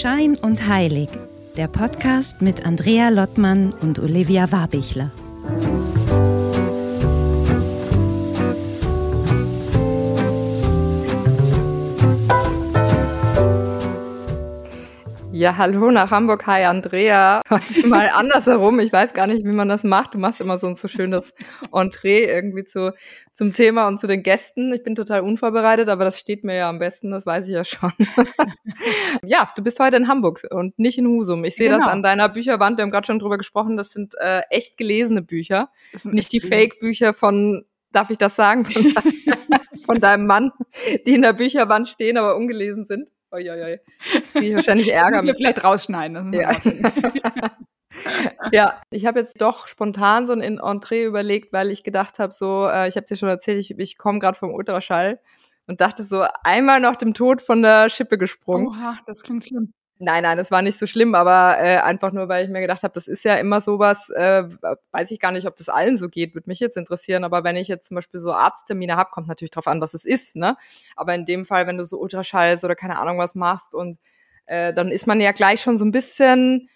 Schein und Heilig, der Podcast mit Andrea Lottmann und Olivia Warbichler. Ja, hallo nach Hamburg. Hi, Andrea. Heute mal andersherum. Ich weiß gar nicht, wie man das macht. Du machst immer so ein so schönes Entree irgendwie zu, zum Thema und zu den Gästen. Ich bin total unvorbereitet, aber das steht mir ja am besten. Das weiß ich ja schon. ja, du bist heute in Hamburg und nicht in Husum. Ich sehe genau. das an deiner Bücherwand. Wir haben gerade schon drüber gesprochen. Das sind äh, echt gelesene Bücher. Nicht die Fake-Bücher von darf ich das sagen, von, von, deinem Mann, die in der Bücherwand stehen, aber ungelesen sind. Uiuiui. ich wahrscheinlich Ärger. Das müssen wir vielleicht rausschneiden. Ja. ja, ich habe jetzt doch spontan so ein Entree überlegt, weil ich gedacht habe, so, äh, ich habe dir schon erzählt, ich, ich komme gerade vom Ultraschall und dachte so, einmal nach dem Tod von der Schippe gesprungen. Oha, das klingt schlimm. Nein, nein, das war nicht so schlimm, aber äh, einfach nur, weil ich mir gedacht habe, das ist ja immer sowas, äh, weiß ich gar nicht, ob das allen so geht, würde mich jetzt interessieren, aber wenn ich jetzt zum Beispiel so Arzttermine habe, kommt natürlich drauf an, was es ist, ne? Aber in dem Fall, wenn du so Ultraschalls oder keine Ahnung was machst und äh, dann ist man ja gleich schon so ein bisschen,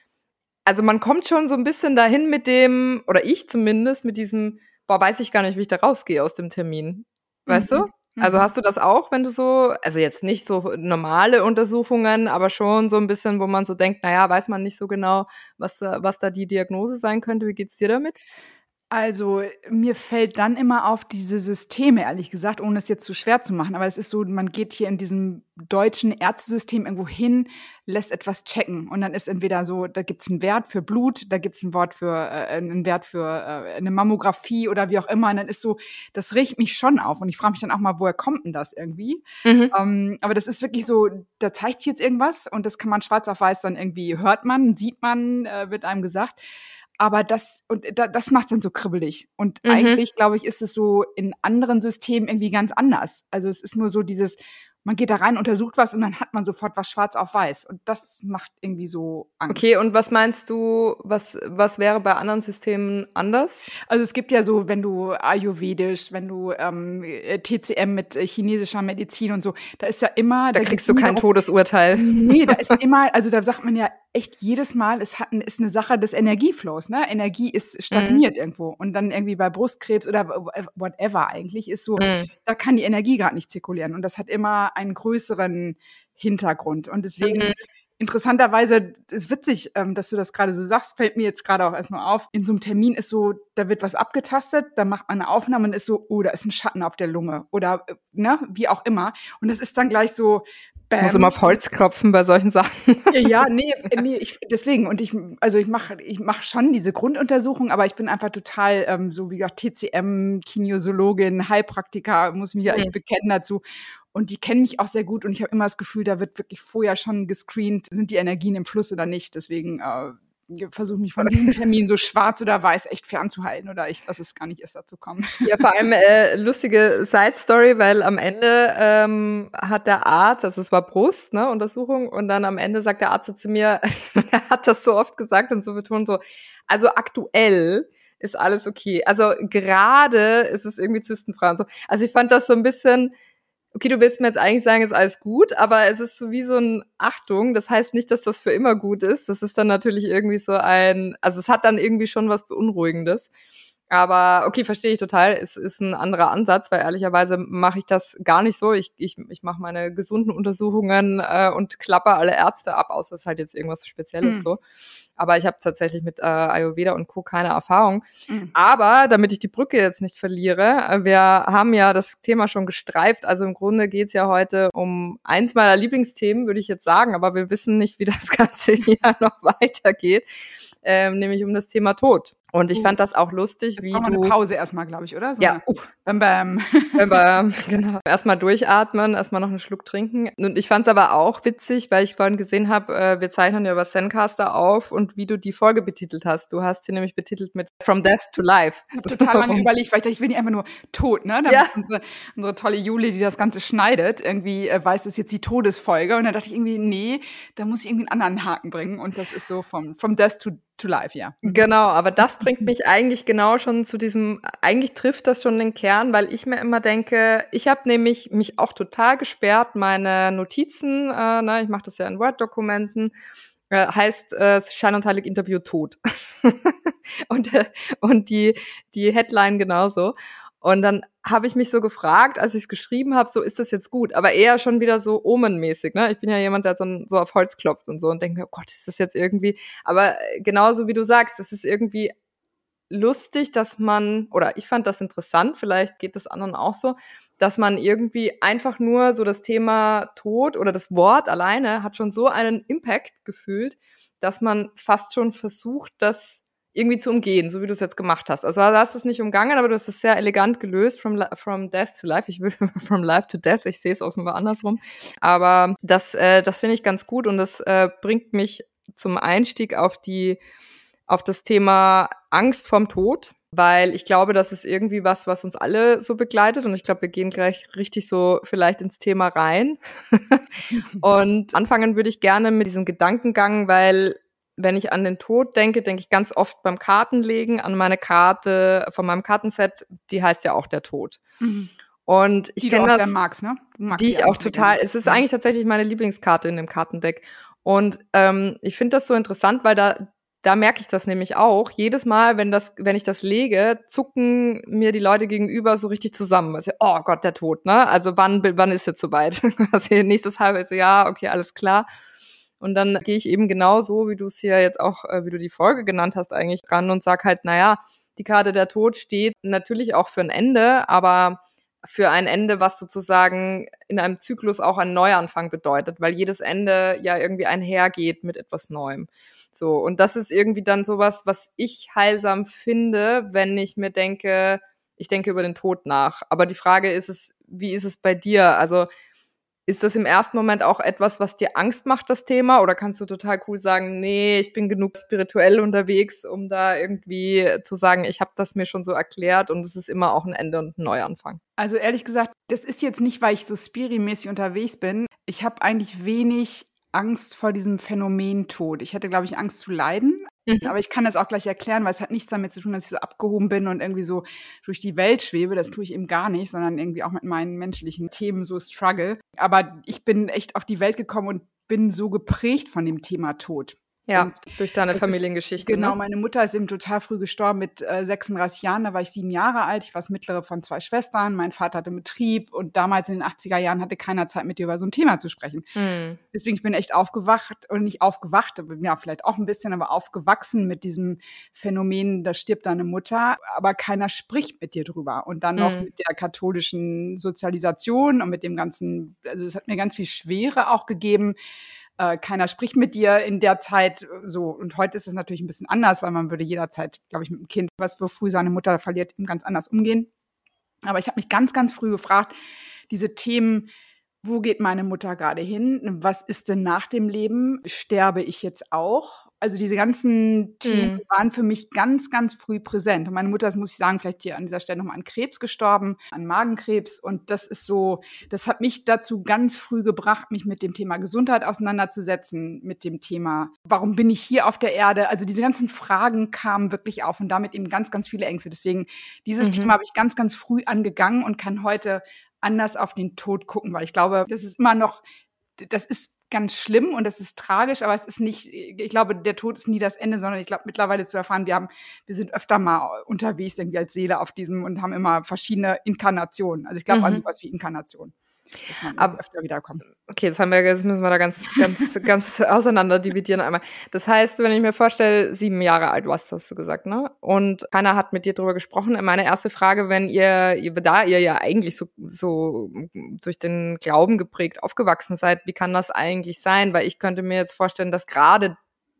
also man kommt schon so ein bisschen dahin mit dem, oder ich zumindest, mit diesem, boah, weiß ich gar nicht, wie ich da rausgehe aus dem Termin. Weißt mhm. du? Also mhm. hast du das auch, wenn du so, also jetzt nicht so normale Untersuchungen, aber schon so ein bisschen, wo man so denkt, naja, weiß man nicht so genau, was da, was da die Diagnose sein könnte. Wie geht's dir damit? Also mir fällt dann immer auf diese Systeme, ehrlich gesagt, ohne es jetzt zu schwer zu machen. Aber es ist so, man geht hier in diesem deutschen Ärztesystem irgendwo hin, lässt etwas checken. Und dann ist entweder so, da gibt's einen Wert für Blut, da gibt's ein Wort für, äh, einen Wert für äh, eine Mammographie oder wie auch immer. Und dann ist so, das riecht mich schon auf. Und ich frage mich dann auch mal, woher kommt denn das irgendwie? Mhm. Ähm, aber das ist wirklich so, da zeigt sich jetzt irgendwas und das kann man schwarz auf weiß dann irgendwie, hört man, sieht man, äh, wird einem gesagt. Aber das, und da, das macht dann so kribbelig. Und mhm. eigentlich, glaube ich, ist es so in anderen Systemen irgendwie ganz anders. Also es ist nur so dieses, man geht da rein, untersucht was und dann hat man sofort was schwarz auf weiß. Und das macht irgendwie so Angst. Okay, und was meinst du, was, was wäre bei anderen Systemen anders? Also es gibt ja so, wenn du ayurvedisch, wenn du ähm, TCM mit chinesischer Medizin und so, da ist ja immer. Da, da kriegst du kein Todesurteil. Nee, da ist immer, also da sagt man ja echt jedes Mal, es hat, ist eine Sache des Energieflows. Ne? Energie ist stagniert mhm. irgendwo. Und dann irgendwie bei Brustkrebs oder whatever eigentlich ist so, mhm. da kann die Energie gerade nicht zirkulieren. Und das hat immer einen größeren Hintergrund. Und deswegen mhm. Interessanterweise ist witzig, ähm, dass du das gerade so sagst, fällt mir jetzt gerade auch erstmal auf. In so einem Termin ist so, da wird was abgetastet, da macht man eine Aufnahme und ist so, oh, da ist ein Schatten auf der Lunge oder äh, ne, wie auch immer. Und das ist dann gleich so, Bam. Muss immer auf Holz klopfen bei solchen Sachen. Ja, nee, nee ich, deswegen. Und ich, also ich mache ich mach schon diese Grunduntersuchung, aber ich bin einfach total, ähm, so wie gesagt, TCM, Kinesiologin, Heilpraktiker, muss mich ja echt bekennen dazu. Und die kennen mich auch sehr gut und ich habe immer das Gefühl, da wird wirklich vorher schon gescreent, sind die Energien im Fluss oder nicht. Deswegen äh, versuche mich von diesem Termin so schwarz oder weiß echt fernzuhalten oder ich dass es gar nicht ist, dazu kommen. Ja, vor allem äh, lustige Side Story, weil am Ende ähm, hat der Arzt, also es war Brust, ne, Untersuchung, und dann am Ende sagt der Arzt so zu mir, er hat das so oft gesagt und so betont so, also aktuell ist alles okay. Also gerade ist es irgendwie zystenfrei und so. Also ich fand das so ein bisschen, okay, du willst mir jetzt eigentlich sagen, ist alles gut, aber es ist so wie so ein Achtung. Das heißt nicht, dass das für immer gut ist. Das ist dann natürlich irgendwie so ein, also es hat dann irgendwie schon was Beunruhigendes. Aber okay, verstehe ich total. Es ist ein anderer Ansatz, weil ehrlicherweise mache ich das gar nicht so. Ich, ich, ich mache meine gesunden Untersuchungen äh, und klappe alle Ärzte ab, außer es ist halt jetzt irgendwas Spezielles hm. so. Aber ich habe tatsächlich mit äh, Ayurveda und Co. keine Erfahrung. Mhm. Aber damit ich die Brücke jetzt nicht verliere, äh, wir haben ja das Thema schon gestreift. Also im Grunde geht's ja heute um eins meiner Lieblingsthemen, würde ich jetzt sagen, aber wir wissen nicht, wie das ganze Jahr noch weitergeht, ähm, nämlich um das Thema Tod. Und ich fand das auch lustig, Jetzt wie du. eine Pause erstmal, glaube ich, oder? So ja. Uh, bam, bam. bam, bam. Genau. Erstmal durchatmen, erstmal noch einen Schluck trinken. Und ich fand es aber auch witzig, weil ich vorhin gesehen habe, äh, wir zeichnen ja über Zencaster auf und wie du die Folge betitelt hast. Du hast sie nämlich betitelt mit From Death to Life. Ich habe total lange überlegt, weil ich dachte, ich will nicht einfach nur tot, ne? Damit ja. unsere, unsere tolle Juli, die das Ganze schneidet, irgendwie äh, weiß, es jetzt die Todesfolge. Und dann dachte ich irgendwie, nee, da muss ich irgendwie einen anderen Haken bringen. Und das ist so vom From Death to to life, ja. Mhm. Genau, aber das bringt mich eigentlich genau schon zu diesem, eigentlich trifft das schon den Kern, weil ich mir immer denke, ich habe nämlich mich auch total gesperrt, meine Notizen, äh, ne, ich mache das ja in Word-Dokumenten, äh, heißt äh, Schein und Heilig Interview tot. und, äh, und die, die Headline genauso. Und dann habe ich mich so gefragt, als ich es geschrieben habe, so ist das jetzt gut, aber eher schon wieder so omenmäßig. Ne? Ich bin ja jemand, der so, so auf Holz klopft und so und denke mir, oh Gott, ist das jetzt irgendwie. Aber genauso wie du sagst, es ist irgendwie lustig, dass man, oder ich fand das interessant, vielleicht geht das anderen auch so, dass man irgendwie einfach nur so das Thema Tod oder das Wort alleine hat schon so einen Impact gefühlt, dass man fast schon versucht, das irgendwie zu umgehen, so wie du es jetzt gemacht hast. Also du hast es nicht umgangen, aber du hast es sehr elegant gelöst, from, from death to life. Ich will from life to death, ich sehe es offenbar andersrum. Aber das, äh, das finde ich ganz gut und das äh, bringt mich zum Einstieg auf die, auf das Thema Angst vom Tod, weil ich glaube, das ist irgendwie was, was uns alle so begleitet und ich glaube, wir gehen gleich richtig so vielleicht ins Thema rein. und anfangen würde ich gerne mit diesem Gedankengang, weil wenn ich an den Tod denke, denke ich ganz oft beim Kartenlegen an meine Karte von meinem Kartenset, die heißt ja auch der Tod. Mhm. Und ich kenne das, magst, ne? Magst die ich auch total. Es ist eigentlich tatsächlich meine Lieblingskarte in dem Kartendeck. Und ähm, ich finde das so interessant, weil da da merke ich das nämlich auch. Jedes Mal, wenn das, wenn ich das lege, zucken mir die Leute gegenüber so richtig zusammen. Also, oh Gott, der Tod, ne? Also wann, wann ist jetzt soweit? also nächstes halbes Jahr, okay, alles klar. Und dann gehe ich eben genau so, wie du es hier jetzt auch, äh, wie du die Folge genannt hast, eigentlich ran und sag halt, naja, die Karte der Tod steht natürlich auch für ein Ende, aber für ein Ende, was sozusagen in einem Zyklus auch ein Neuanfang bedeutet, weil jedes Ende ja irgendwie einhergeht mit etwas Neuem. So. Und das ist irgendwie dann sowas, was ich heilsam finde, wenn ich mir denke, ich denke über den Tod nach. Aber die Frage ist es, wie ist es bei dir? Also, ist das im ersten Moment auch etwas, was dir Angst macht, das Thema? Oder kannst du total cool sagen, nee, ich bin genug spirituell unterwegs, um da irgendwie zu sagen, ich habe das mir schon so erklärt und es ist immer auch ein Ende und ein Neuanfang? Also ehrlich gesagt, das ist jetzt nicht, weil ich so spirimäßig unterwegs bin. Ich habe eigentlich wenig Angst vor diesem Phänomen Tod. Ich hätte, glaube ich, Angst zu leiden. Mhm. Aber ich kann das auch gleich erklären, weil es hat nichts damit zu tun, dass ich so abgehoben bin und irgendwie so durch die Welt schwebe. Das tue ich eben gar nicht, sondern irgendwie auch mit meinen menschlichen Themen so struggle. Aber ich bin echt auf die Welt gekommen und bin so geprägt von dem Thema Tod. Ja, und durch deine Familiengeschichte. Ist, genau, ne? meine Mutter ist eben total früh gestorben mit äh, 36 Jahren. Da war ich sieben Jahre alt. Ich war das mittlere von zwei Schwestern. Mein Vater hatte einen Betrieb und damals in den 80er Jahren hatte keiner Zeit, mit dir über so ein Thema zu sprechen. Mhm. Deswegen ich bin echt aufgewacht und nicht aufgewacht, ja, vielleicht auch ein bisschen, aber aufgewachsen mit diesem Phänomen, da stirbt deine Mutter, aber keiner spricht mit dir drüber. Und dann noch mhm. mit der katholischen Sozialisation und mit dem ganzen, also es hat mir ganz viel Schwere auch gegeben äh, keiner spricht mit dir in der Zeit äh, so. Und heute ist es natürlich ein bisschen anders, weil man würde jederzeit, glaube ich, mit dem Kind, was für früh seine Mutter verliert, ganz anders umgehen. Aber ich habe mich ganz, ganz früh gefragt, diese Themen, wo geht meine Mutter gerade hin? Was ist denn nach dem Leben? Sterbe ich jetzt auch? Also diese ganzen Themen mhm. waren für mich ganz, ganz früh präsent. Und meine Mutter, das muss ich sagen, vielleicht hier an dieser Stelle nochmal an Krebs gestorben, an Magenkrebs. Und das ist so, das hat mich dazu ganz früh gebracht, mich mit dem Thema Gesundheit auseinanderzusetzen, mit dem Thema, warum bin ich hier auf der Erde? Also diese ganzen Fragen kamen wirklich auf und damit eben ganz, ganz viele Ängste. Deswegen, dieses mhm. Thema habe ich ganz, ganz früh angegangen und kann heute anders auf den Tod gucken, weil ich glaube, das ist immer noch, das ist ganz schlimm und das ist tragisch, aber es ist nicht, ich glaube, der Tod ist nie das Ende, sondern ich glaube mittlerweile zu erfahren, wir haben, wir sind öfter mal unterwegs irgendwie als Seele auf diesem und haben immer verschiedene Inkarnationen. Also ich glaube mhm. an sowas wie Inkarnation dass man Aber, öfter wiederkommt. Okay, jetzt haben wir, jetzt müssen wir da ganz, ganz, ganz auseinander dividieren einmal. Das heißt, wenn ich mir vorstelle, sieben Jahre alt warst, hast du gesagt, ne? Und keiner hat mit dir darüber gesprochen. Meine erste Frage, wenn ihr, da ihr ja eigentlich so, so durch den Glauben geprägt aufgewachsen seid, wie kann das eigentlich sein? Weil ich könnte mir jetzt vorstellen, dass gerade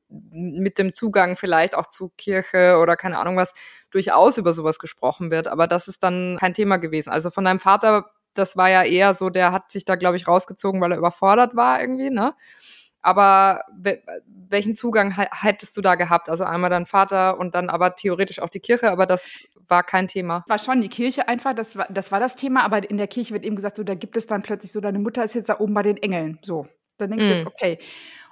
mit dem Zugang vielleicht auch zu Kirche oder keine Ahnung was durchaus über sowas gesprochen wird, aber das ist dann kein Thema gewesen. Also von deinem Vater das war ja eher so, der hat sich da, glaube ich, rausgezogen, weil er überfordert war irgendwie, ne? Aber welchen Zugang hättest du da gehabt? Also einmal dein Vater und dann aber theoretisch auch die Kirche, aber das war kein Thema. War schon die Kirche einfach, das war, das war das Thema, aber in der Kirche wird eben gesagt, so, da gibt es dann plötzlich so, deine Mutter ist jetzt da oben bei den Engeln. So. Dann denkst mm. du jetzt, okay.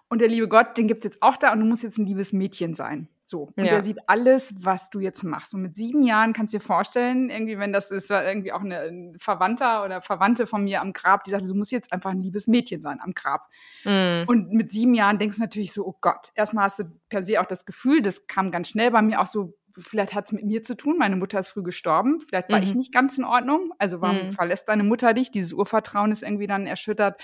Und der liebe Gott, den gibt es jetzt auch da und du musst jetzt ein liebes Mädchen sein. So. Und ja. der sieht alles, was du jetzt machst. Und mit sieben Jahren kannst du dir vorstellen, irgendwie, wenn das ist, irgendwie auch eine, ein Verwandter oder Verwandte von mir am Grab, die sagt, du musst jetzt einfach ein liebes Mädchen sein am Grab. Mhm. Und mit sieben Jahren denkst du natürlich so, oh Gott, erstmal hast du per se auch das Gefühl, das kam ganz schnell bei mir auch so, vielleicht hat es mit mir zu tun. Meine Mutter ist früh gestorben. Vielleicht war mhm. ich nicht ganz in Ordnung. Also warum mhm. verlässt deine Mutter dich? Dieses Urvertrauen ist irgendwie dann erschüttert.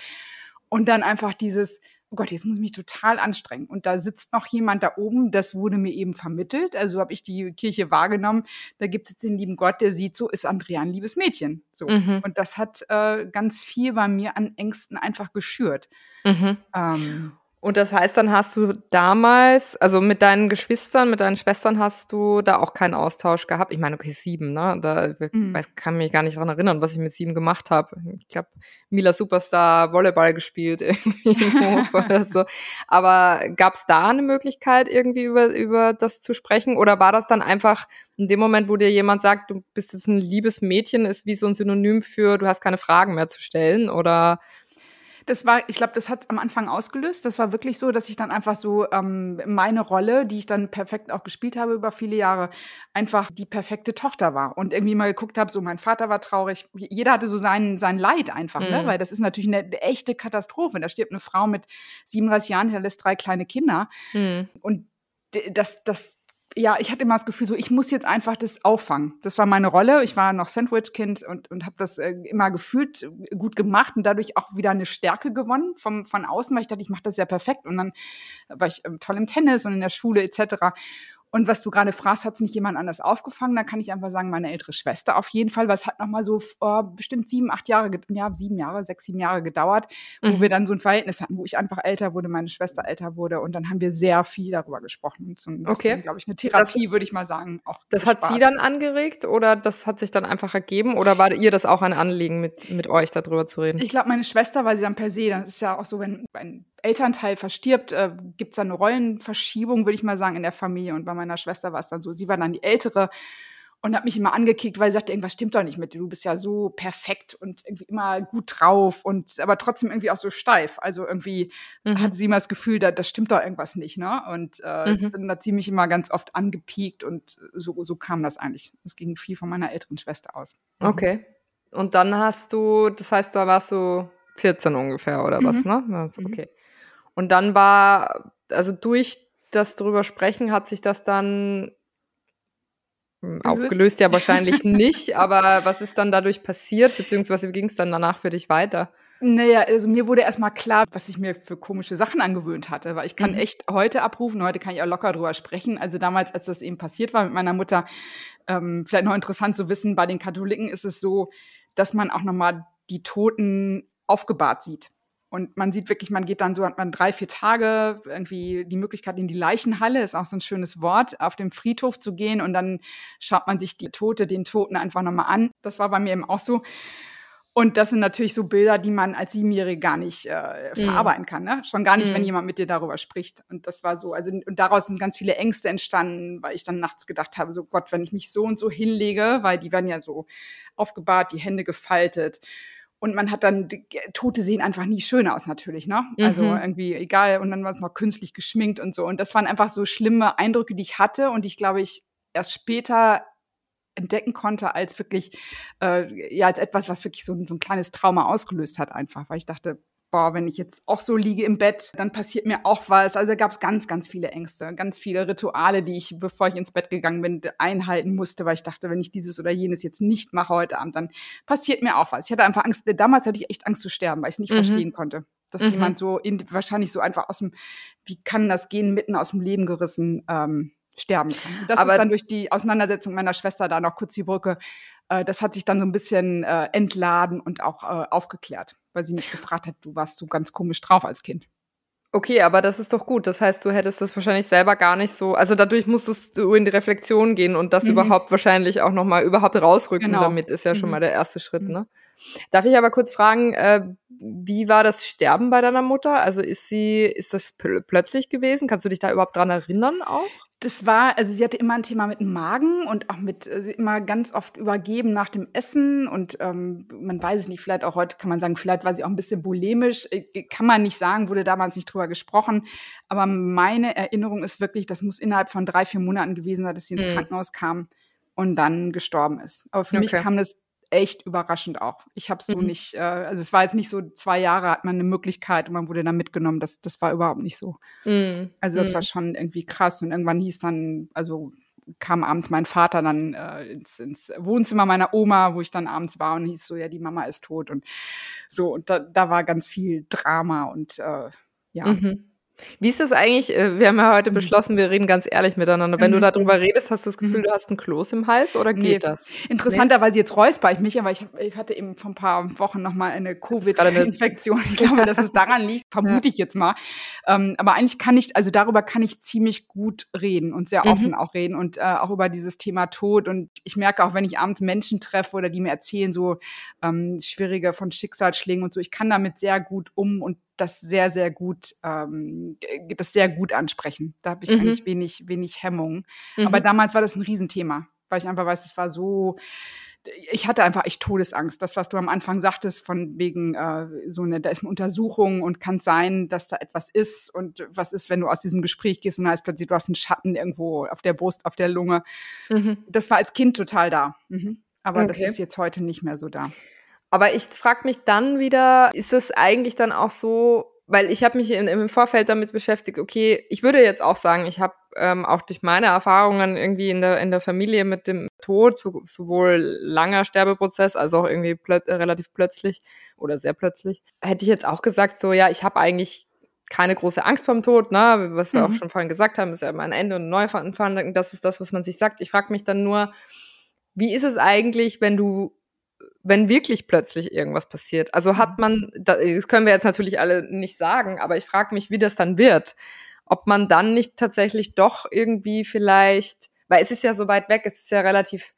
Und dann einfach dieses, oh Gott, jetzt muss ich mich total anstrengen. Und da sitzt noch jemand da oben, das wurde mir eben vermittelt. Also habe ich die Kirche wahrgenommen. Da gibt es jetzt den lieben Gott, der sieht, so ist Andrea ein liebes Mädchen. So. Mhm. Und das hat äh, ganz viel bei mir an Ängsten einfach geschürt. Mhm. Ähm, und das heißt, dann hast du damals, also mit deinen Geschwistern, mit deinen Schwestern hast du da auch keinen Austausch gehabt. Ich meine, okay, sieben, ne? Da mhm. weiß, kann mich gar nicht daran erinnern, was ich mit sieben gemacht habe. Ich glaube, Mila Superstar Volleyball gespielt irgendwie im Hof oder so. Aber gab es da eine Möglichkeit, irgendwie über, über das zu sprechen? Oder war das dann einfach in dem Moment, wo dir jemand sagt, du bist jetzt ein liebes Mädchen, ist wie so ein Synonym für, du hast keine Fragen mehr zu stellen? Oder das war, ich glaube, das hat es am Anfang ausgelöst. Das war wirklich so, dass ich dann einfach so ähm, meine Rolle, die ich dann perfekt auch gespielt habe über viele Jahre, einfach die perfekte Tochter war. Und irgendwie mal geguckt habe, so mein Vater war traurig. Jeder hatte so sein, sein Leid einfach, ne? mhm. ne? weil das ist natürlich eine, echte Katastrophe. Da stirbt eine Frau mit 37 Jahren, die lässt drei kleine Kinder. Mhm. Und das, das, ja, ich hatte immer das Gefühl, so ich muss jetzt einfach das auffangen. Das war meine Rolle. Ich war noch Sandwich-Kind und, und habe das äh, immer gefühlt äh, gut gemacht und dadurch auch wieder eine Stärke gewonnen vom, von außen, weil ich dachte, ich mache das ja perfekt. Und dann war ich ähm, toll im Tennis und in der Schule etc. Und was du gerade fragst, hat es nicht jemand anders aufgefangen? Da kann ich einfach sagen, meine ältere Schwester auf jeden Fall, weil es hat noch mal so oh, bestimmt sieben, acht Jahre, ja, sieben Jahre, sechs, sieben Jahre gedauert, wo mhm. wir dann so ein Verhältnis hatten, wo ich einfach älter wurde, meine Schwester älter wurde und dann haben wir sehr viel darüber gesprochen. So, okay. glaube ich, eine Therapie, würde ich mal sagen. Auch das gespart. hat sie dann angeregt oder das hat sich dann einfach ergeben oder war ihr das auch ein Anliegen, mit, mit euch darüber zu reden? Ich glaube, meine Schwester, weil sie dann per se, das ist ja auch so, wenn ein Elternteil verstirbt, äh, gibt es da eine Rollenverschiebung, würde ich mal sagen, in der Familie. Und bei meiner Schwester war es dann so, sie war dann die Ältere und hat mich immer angekickt, weil sie sagte, irgendwas stimmt doch nicht mit dir. Du bist ja so perfekt und irgendwie immer gut drauf und aber trotzdem irgendwie auch so steif. Also irgendwie mhm. hatte sie immer das Gefühl, da, das stimmt doch irgendwas nicht, ne? Und äh, mhm. dann hat sie mich immer ganz oft angepiekt und so, so kam das eigentlich. Das ging viel von meiner älteren Schwester aus. Mhm. Okay. Und dann hast du, das heißt, da warst du 14 ungefähr oder was, mhm. ne? Also, okay. Und dann war, also durch das drüber sprechen hat sich das dann hm, aufgelöst ja wahrscheinlich nicht, aber was ist dann dadurch passiert, beziehungsweise wie ging es dann danach für dich weiter? Naja, also mir wurde erstmal klar, was ich mir für komische Sachen angewöhnt hatte, weil ich kann mhm. echt heute abrufen, heute kann ich auch locker drüber sprechen. Also damals, als das eben passiert war mit meiner Mutter, ähm, vielleicht noch interessant zu wissen, bei den Katholiken ist es so, dass man auch nochmal die Toten aufgebahrt sieht. Und man sieht wirklich, man geht dann so, hat man drei, vier Tage irgendwie die Möglichkeit in die Leichenhalle, ist auch so ein schönes Wort, auf dem Friedhof zu gehen und dann schaut man sich die Tote, den Toten einfach nochmal an. Das war bei mir eben auch so. Und das sind natürlich so Bilder, die man als Siebenjährige gar nicht äh, mhm. verarbeiten kann. Ne? Schon gar nicht, mhm. wenn jemand mit dir darüber spricht. Und das war so. Also und daraus sind ganz viele Ängste entstanden, weil ich dann nachts gedacht habe, so Gott, wenn ich mich so und so hinlege, weil die werden ja so aufgebahrt, die Hände gefaltet. Und man hat dann, Tote sehen einfach nie schön aus, natürlich, ne? Also mhm. irgendwie egal. Und dann war es noch künstlich geschminkt und so. Und das waren einfach so schlimme Eindrücke, die ich hatte und ich glaube, ich erst später entdecken konnte als wirklich, äh, ja, als etwas, was wirklich so, so ein kleines Trauma ausgelöst hat, einfach, weil ich dachte, boah, wenn ich jetzt auch so liege im Bett, dann passiert mir auch was. Also gab es ganz, ganz viele Ängste, ganz viele Rituale, die ich, bevor ich ins Bett gegangen bin, einhalten musste, weil ich dachte, wenn ich dieses oder jenes jetzt nicht mache heute Abend, dann passiert mir auch was. Ich hatte einfach Angst, damals hatte ich echt Angst zu sterben, weil ich es nicht mhm. verstehen konnte. Dass mhm. jemand so in, wahrscheinlich so einfach aus dem, wie kann das gehen, mitten aus dem Leben gerissen, ähm, sterben kann. Das Aber ist dann durch die Auseinandersetzung meiner Schwester da noch kurz die Brücke. Äh, das hat sich dann so ein bisschen äh, entladen und auch äh, aufgeklärt weil sie mich gefragt hat, du warst so ganz komisch drauf als Kind. Okay, aber das ist doch gut. Das heißt, du hättest das wahrscheinlich selber gar nicht so, also dadurch musstest du in die Reflexion gehen und das mhm. überhaupt wahrscheinlich auch nochmal überhaupt rausrücken genau. damit ist ja schon mhm. mal der erste Schritt, mhm. ne? Darf ich aber kurz fragen, äh, wie war das Sterben bei deiner Mutter? Also ist sie, ist das pl plötzlich gewesen? Kannst du dich da überhaupt dran erinnern auch? Das war, also sie hatte immer ein Thema mit dem Magen und auch mit äh, immer ganz oft übergeben nach dem Essen und ähm, man weiß es nicht, vielleicht auch heute kann man sagen, vielleicht war sie auch ein bisschen bulimisch, äh, kann man nicht sagen, wurde damals nicht drüber gesprochen, aber meine Erinnerung ist wirklich, das muss innerhalb von drei, vier Monaten gewesen sein, dass sie ins mhm. Krankenhaus kam und dann gestorben ist. Aber für okay. mich kam das echt überraschend auch. Ich habe so mhm. nicht, äh, also es war jetzt nicht so, zwei Jahre hat man eine Möglichkeit und man wurde dann mitgenommen. Das, das war überhaupt nicht so. Mhm. Also das mhm. war schon irgendwie krass. Und irgendwann hieß dann, also kam abends mein Vater dann äh, ins, ins Wohnzimmer meiner Oma, wo ich dann abends war und hieß so, ja, die Mama ist tot und so. Und da, da war ganz viel Drama und äh, ja. Mhm. Wie ist das eigentlich? Äh, wir haben ja heute mhm. beschlossen, wir reden ganz ehrlich miteinander. Wenn mhm. du darüber redest, hast du das Gefühl, mhm. du hast einen Kloß im Hals oder geht nee. das? Interessanterweise nee? jetzt räusper ich mich, aber ich, ich hatte eben vor ein paar Wochen nochmal eine Covid-Infektion. Ich glaube, dass es daran liegt, vermute ja. ich jetzt mal. Ähm, aber eigentlich kann ich, also darüber kann ich ziemlich gut reden und sehr offen mhm. auch reden und äh, auch über dieses Thema Tod. Und ich merke auch, wenn ich abends Menschen treffe oder die mir erzählen, so ähm, schwierige von Schicksalsschlägen und so, ich kann damit sehr gut um und das sehr, sehr gut, ähm, das sehr gut ansprechen. Da habe ich mhm. eigentlich wenig, wenig Hemmung. Mhm. Aber damals war das ein Riesenthema, weil ich einfach weiß, es war so, ich hatte einfach echt Todesangst. Das, was du am Anfang sagtest, von wegen äh, so eine, da ist eine Untersuchung und kann sein, dass da etwas ist. Und was ist, wenn du aus diesem Gespräch gehst und da ist plötzlich, du hast einen Schatten irgendwo auf der Brust, auf der Lunge. Mhm. Das war als Kind total da. Mhm. Aber okay. das ist jetzt heute nicht mehr so da. Aber ich frage mich dann wieder, ist es eigentlich dann auch so, weil ich habe mich in, im Vorfeld damit beschäftigt, okay, ich würde jetzt auch sagen, ich habe ähm, auch durch meine Erfahrungen irgendwie in der, in der Familie mit dem Tod, so, sowohl langer Sterbeprozess als auch irgendwie plö äh, relativ plötzlich oder sehr plötzlich, hätte ich jetzt auch gesagt, so ja, ich habe eigentlich keine große Angst vom Tod, ne? was wir mhm. auch schon vorhin gesagt haben, ist ja immer ein Ende und ein Neuanfang, das ist das, was man sich sagt. Ich frage mich dann nur, wie ist es eigentlich, wenn du wenn wirklich plötzlich irgendwas passiert. Also hat mhm. man, das können wir jetzt natürlich alle nicht sagen, aber ich frage mich, wie das dann wird. Ob man dann nicht tatsächlich doch irgendwie vielleicht, weil es ist ja so weit weg, es ist ja relativ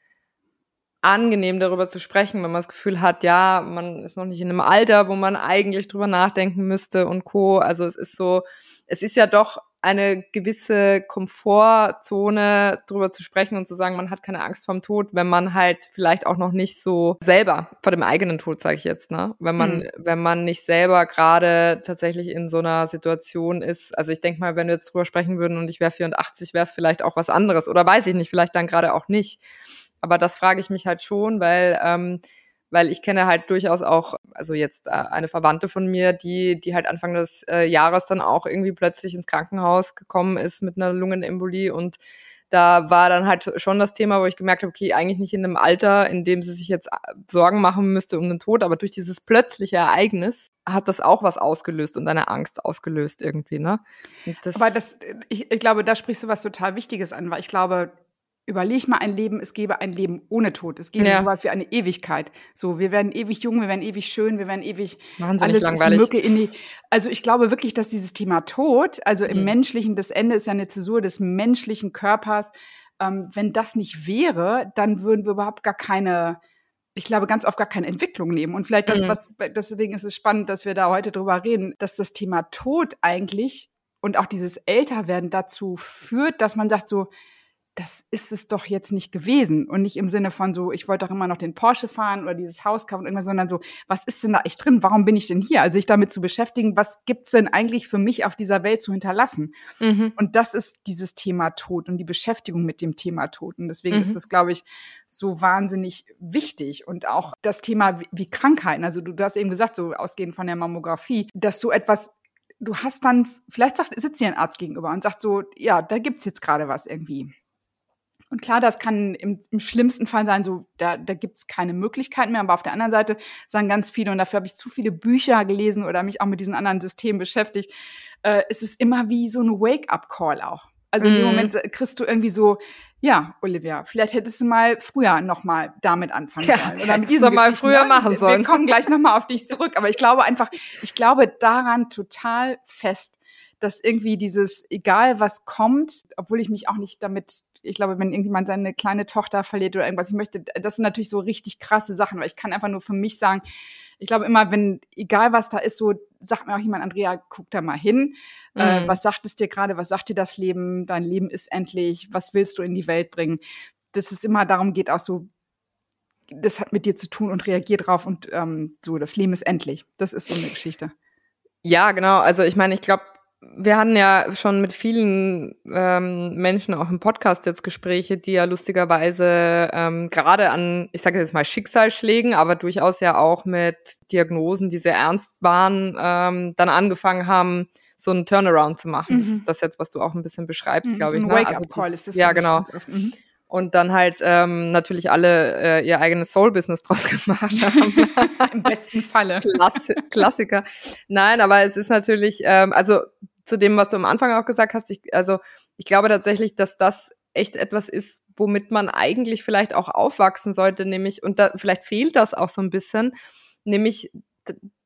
angenehm darüber zu sprechen, wenn man das Gefühl hat, ja, man ist noch nicht in einem Alter, wo man eigentlich drüber nachdenken müsste und co. Also es ist so, es ist ja doch eine gewisse Komfortzone drüber zu sprechen und zu sagen, man hat keine Angst vorm Tod, wenn man halt vielleicht auch noch nicht so selber vor dem eigenen Tod, sage ich jetzt, ne? Wenn man, mhm. wenn man nicht selber gerade tatsächlich in so einer Situation ist. Also ich denke mal, wenn wir jetzt drüber sprechen würden und ich wäre 84, wäre es vielleicht auch was anderes. Oder weiß ich nicht, vielleicht dann gerade auch nicht. Aber das frage ich mich halt schon, weil ähm, weil ich kenne halt durchaus auch, also jetzt äh, eine Verwandte von mir, die, die halt Anfang des äh, Jahres dann auch irgendwie plötzlich ins Krankenhaus gekommen ist mit einer Lungenembolie und da war dann halt schon das Thema, wo ich gemerkt habe, okay, eigentlich nicht in einem Alter, in dem sie sich jetzt äh, Sorgen machen müsste um den Tod, aber durch dieses plötzliche Ereignis hat das auch was ausgelöst und eine Angst ausgelöst irgendwie, ne? Das aber das, ich, ich glaube, da sprichst du was total Wichtiges an, weil ich glaube, überleg mal ein Leben, es gäbe ein Leben ohne Tod. Es gäbe ja. sowas wie eine Ewigkeit. So, wir werden ewig jung, wir werden ewig schön, wir werden ewig Wahnsinnig alles langweilig. Ist in die, also ich glaube wirklich, dass dieses Thema Tod, also im mhm. menschlichen, das Ende ist ja eine Zäsur des menschlichen Körpers. Ähm, wenn das nicht wäre, dann würden wir überhaupt gar keine ich glaube, ganz oft gar keine Entwicklung nehmen. Und vielleicht das, mhm. was, deswegen ist es spannend, dass wir da heute drüber reden, dass das Thema Tod eigentlich und auch dieses Älterwerden dazu führt, dass man sagt so, das ist es doch jetzt nicht gewesen. Und nicht im Sinne von so, ich wollte doch immer noch den Porsche fahren oder dieses Haus kaufen, irgendwas, sondern so, was ist denn da echt drin? Warum bin ich denn hier? Also sich damit zu beschäftigen, was gibt's denn eigentlich für mich auf dieser Welt zu hinterlassen? Mhm. Und das ist dieses Thema Tod und die Beschäftigung mit dem Thema Tod. Und deswegen mhm. ist es, glaube ich, so wahnsinnig wichtig. Und auch das Thema wie, wie Krankheiten. Also du, du hast eben gesagt, so ausgehend von der Mammographie, dass so etwas du hast dann, vielleicht sagt, sitzt dir ein Arzt gegenüber und sagt so, ja, da gibt's jetzt gerade was irgendwie. Und klar, das kann im, im schlimmsten Fall sein, so da, da gibt es keine Möglichkeiten mehr. Aber auf der anderen Seite sagen ganz viele, und dafür habe ich zu viele Bücher gelesen oder mich auch mit diesen anderen Systemen beschäftigt, äh, es ist immer wie so ein Wake-up-Call auch. Also in dem mhm. Moment äh, kriegst du irgendwie so, ja, Olivia, vielleicht hättest du mal früher noch mal damit anfangen ja, sollen. Oder mit diesem mal früher machen sollen. Wir kommen gleich noch mal auf dich zurück. Aber ich glaube einfach, ich glaube daran total fest, dass irgendwie dieses, egal was kommt, obwohl ich mich auch nicht damit ich glaube, wenn irgendjemand seine kleine Tochter verliert oder irgendwas, ich möchte, das sind natürlich so richtig krasse Sachen, weil ich kann einfach nur für mich sagen, ich glaube immer, wenn, egal was da ist, so sagt mir auch jemand, Andrea, guck da mal hin. Äh, mhm. Äh, was sagt es dir gerade? Was sagt dir das Leben? Dein Leben ist endlich. Was willst du in die Welt bringen? Dass es immer darum geht, auch so, das hat mit dir zu tun und reagier drauf und ähm, so, das Leben ist endlich. Das ist so eine Geschichte. Ja, genau. Also ich meine, ich glaube, wir hatten ja schon mit vielen ähm, Menschen auch im Podcast jetzt Gespräche, die ja lustigerweise ähm, gerade an, ich sage jetzt mal Schicksalsschlägen, aber durchaus ja auch mit Diagnosen, die sehr ernst waren, ähm, dann angefangen haben, so einen Turnaround zu machen. Mhm. Das ist das jetzt, was du auch ein bisschen beschreibst, mhm, glaube ich. Ein ne? Wake-up-Call also ist das. Ja, genau. Mhm und dann halt ähm, natürlich alle äh, ihr eigenes Soul-Business draus gemacht haben. Im besten Falle. Klass Klassiker. Nein, aber es ist natürlich, ähm, also zu dem, was du am Anfang auch gesagt hast, ich, also ich glaube tatsächlich, dass das echt etwas ist, womit man eigentlich vielleicht auch aufwachsen sollte, nämlich, und da, vielleicht fehlt das auch so ein bisschen, nämlich,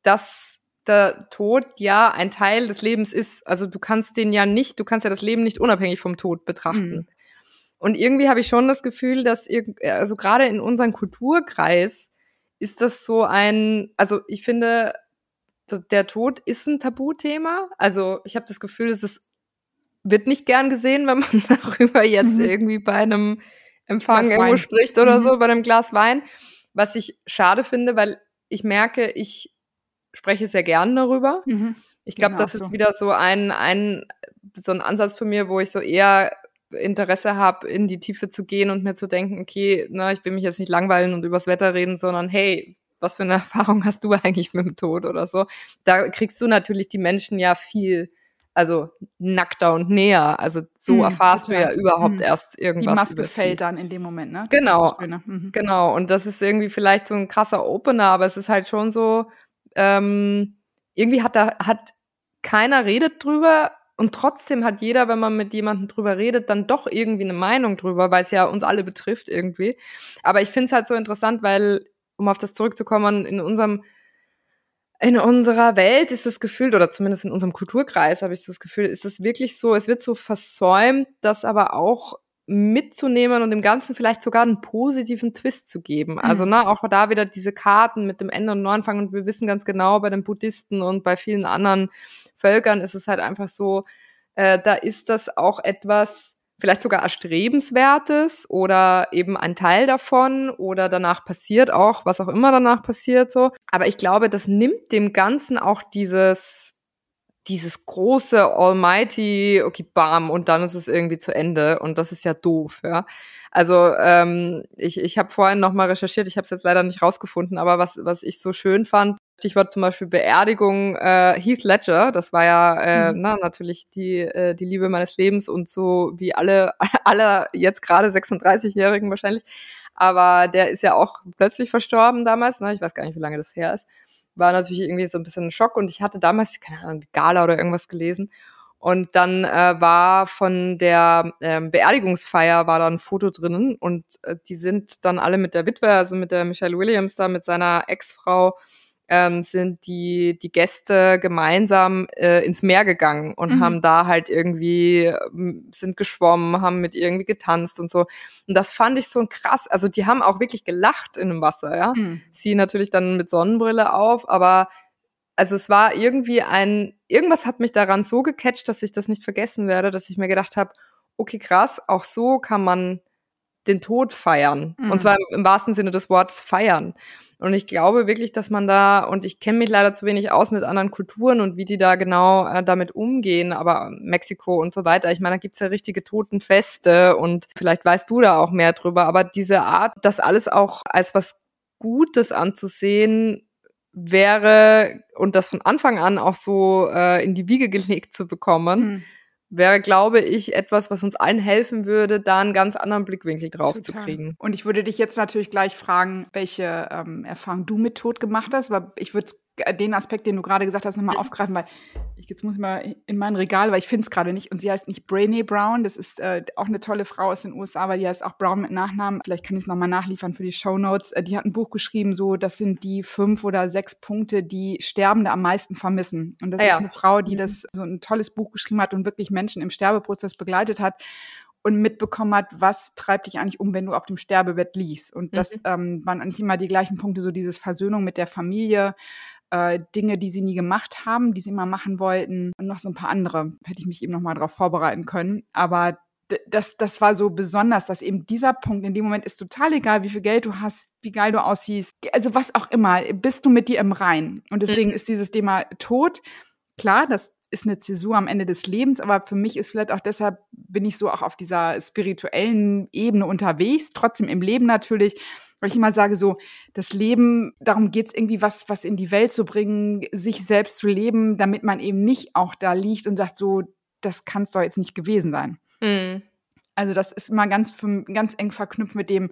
dass der Tod ja ein Teil des Lebens ist. Also du kannst den ja nicht, du kannst ja das Leben nicht unabhängig vom Tod betrachten. Mhm. Und irgendwie habe ich schon das Gefühl, dass, also gerade in unserem Kulturkreis ist das so ein, also ich finde, der Tod ist ein Tabuthema. Also ich habe das Gefühl, es ist, wird nicht gern gesehen, wenn man darüber jetzt mhm. irgendwie bei einem Empfang irgendwo spricht oder mhm. so, bei einem Glas Wein. Was ich schade finde, weil ich merke, ich spreche sehr gern darüber. Mhm. Ich glaube, das ist wieder so ein, ein, so ein Ansatz für mir, wo ich so eher Interesse habe, in die Tiefe zu gehen und mir zu denken, okay, na, ich will mich jetzt nicht langweilen und übers Wetter reden, sondern hey, was für eine Erfahrung hast du eigentlich mit dem Tod oder so? Da kriegst du natürlich die Menschen ja viel, also nackter und näher. Also so mhm, erfahrst total. du ja überhaupt mhm. erst irgendwas. Die Maske fällt dann in dem Moment, ne? Das genau. Mhm. Genau. Und das ist irgendwie vielleicht so ein krasser Opener, aber es ist halt schon so, ähm, irgendwie hat da, hat keiner redet drüber, und trotzdem hat jeder, wenn man mit jemandem drüber redet, dann doch irgendwie eine Meinung drüber, weil es ja uns alle betrifft irgendwie. Aber ich finde es halt so interessant, weil, um auf das zurückzukommen, in unserem in unserer Welt ist das Gefühl, oder zumindest in unserem Kulturkreis habe ich so das Gefühl, ist es wirklich so, es wird so versäumt, das aber auch mitzunehmen und dem Ganzen vielleicht sogar einen positiven Twist zu geben. Also, mhm. Also, ne, auch da wieder diese Karten mit dem Ende und Neuanfang und wir wissen ganz genau, bei den Buddhisten und bei vielen anderen Völkern ist es halt einfach so, äh, da ist das auch etwas, vielleicht sogar erstrebenswertes oder eben ein Teil davon oder danach passiert auch, was auch immer danach passiert so. Aber ich glaube, das nimmt dem Ganzen auch dieses dieses große Almighty, okay, bam, und dann ist es irgendwie zu Ende und das ist ja doof, ja. Also ähm, ich, ich habe vorhin noch mal recherchiert, ich habe es jetzt leider nicht rausgefunden, aber was, was ich so schön fand, Stichwort zum Beispiel Beerdigung äh, Heath Ledger, das war ja äh, mhm. na, natürlich die, äh, die Liebe meines Lebens und so wie alle, alle jetzt gerade 36-Jährigen wahrscheinlich. Aber der ist ja auch plötzlich verstorben damals, ne? ich weiß gar nicht, wie lange das her ist. War natürlich irgendwie so ein bisschen ein Schock und ich hatte damals, keine Ahnung, Gala oder irgendwas gelesen und dann äh, war von der ähm, Beerdigungsfeier war da ein Foto drinnen und äh, die sind dann alle mit der Witwe, also mit der Michelle Williams da, mit seiner Ex-Frau, ähm, sind die, die Gäste gemeinsam äh, ins Meer gegangen und mhm. haben da halt irgendwie, ähm, sind geschwommen, haben mit irgendwie getanzt und so. Und das fand ich so krass. Also die haben auch wirklich gelacht in dem Wasser, ja. Mhm. Sie natürlich dann mit Sonnenbrille auf, aber also es war irgendwie ein, irgendwas hat mich daran so gecatcht, dass ich das nicht vergessen werde, dass ich mir gedacht habe, okay, krass, auch so kann man den Tod feiern. Mhm. Und zwar im, im, wahrsten Sinne des Wortes feiern. Und ich glaube wirklich, dass man da, und ich kenne mich leider zu wenig aus mit anderen Kulturen und wie die da genau äh, damit umgehen, aber Mexiko und so weiter, ich meine, da gibt's ja richtige Totenfeste und vielleicht weißt du da auch mehr drüber, aber diese Art, das alles auch als was Gutes anzusehen, wäre und das von Anfang an auch so äh, in die Wiege gelegt zu bekommen, mhm. Wäre, glaube ich, etwas, was uns allen helfen würde, da einen ganz anderen Blickwinkel drauf Total. zu kriegen. Und ich würde dich jetzt natürlich gleich fragen, welche ähm, Erfahrung du mit Tod gemacht hast, weil ich würde den Aspekt, den du gerade gesagt hast, nochmal aufgreifen, weil ich jetzt muss ich mal in mein Regal, weil ich finde es gerade nicht. Und sie heißt nicht Brainy Brown, das ist äh, auch eine tolle Frau aus den USA, weil die heißt auch Brown mit Nachnamen. Vielleicht kann ich es nochmal nachliefern für die Show Notes. Äh, die hat ein Buch geschrieben, so das sind die fünf oder sechs Punkte, die Sterbende am meisten vermissen. Und das ah, ist ja. eine Frau, die mhm. das so ein tolles Buch geschrieben hat und wirklich Menschen im Sterbeprozess begleitet hat. und mitbekommen hat, was treibt dich eigentlich um, wenn du auf dem Sterbebett liegst. Und das mhm. ähm, waren nicht immer die gleichen Punkte, so dieses Versöhnung mit der Familie, äh, Dinge, die sie nie gemacht haben, die sie immer machen wollten und noch so ein paar andere. Hätte ich mich eben noch mal darauf vorbereiten können. Aber das, das war so besonders, dass eben dieser Punkt in dem Moment ist total egal, wie viel Geld du hast, wie geil du aussiehst, also was auch immer, bist du mit dir im Rein. Und deswegen mhm. ist dieses Thema Tod, klar, das ist eine Zäsur am Ende des Lebens, aber für mich ist vielleicht auch deshalb, bin ich so auch auf dieser spirituellen Ebene unterwegs, trotzdem im Leben natürlich, weil ich immer sage so, das Leben, darum geht es irgendwie was, was in die Welt zu bringen, sich selbst zu leben, damit man eben nicht auch da liegt und sagt so, das kann es doch jetzt nicht gewesen sein. Mhm. Also das ist immer ganz, ganz eng verknüpft mit dem,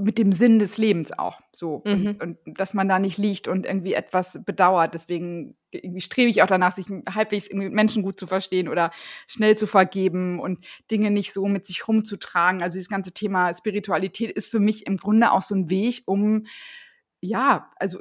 mit dem Sinn des Lebens auch so mhm. und, und, dass man da nicht liegt und irgendwie etwas bedauert. Deswegen irgendwie strebe ich auch danach, sich halbwegs irgendwie Menschen gut zu verstehen oder schnell zu vergeben und Dinge nicht so mit sich rumzutragen. Also dieses ganze Thema Spiritualität ist für mich im Grunde auch so ein Weg, um ja, also,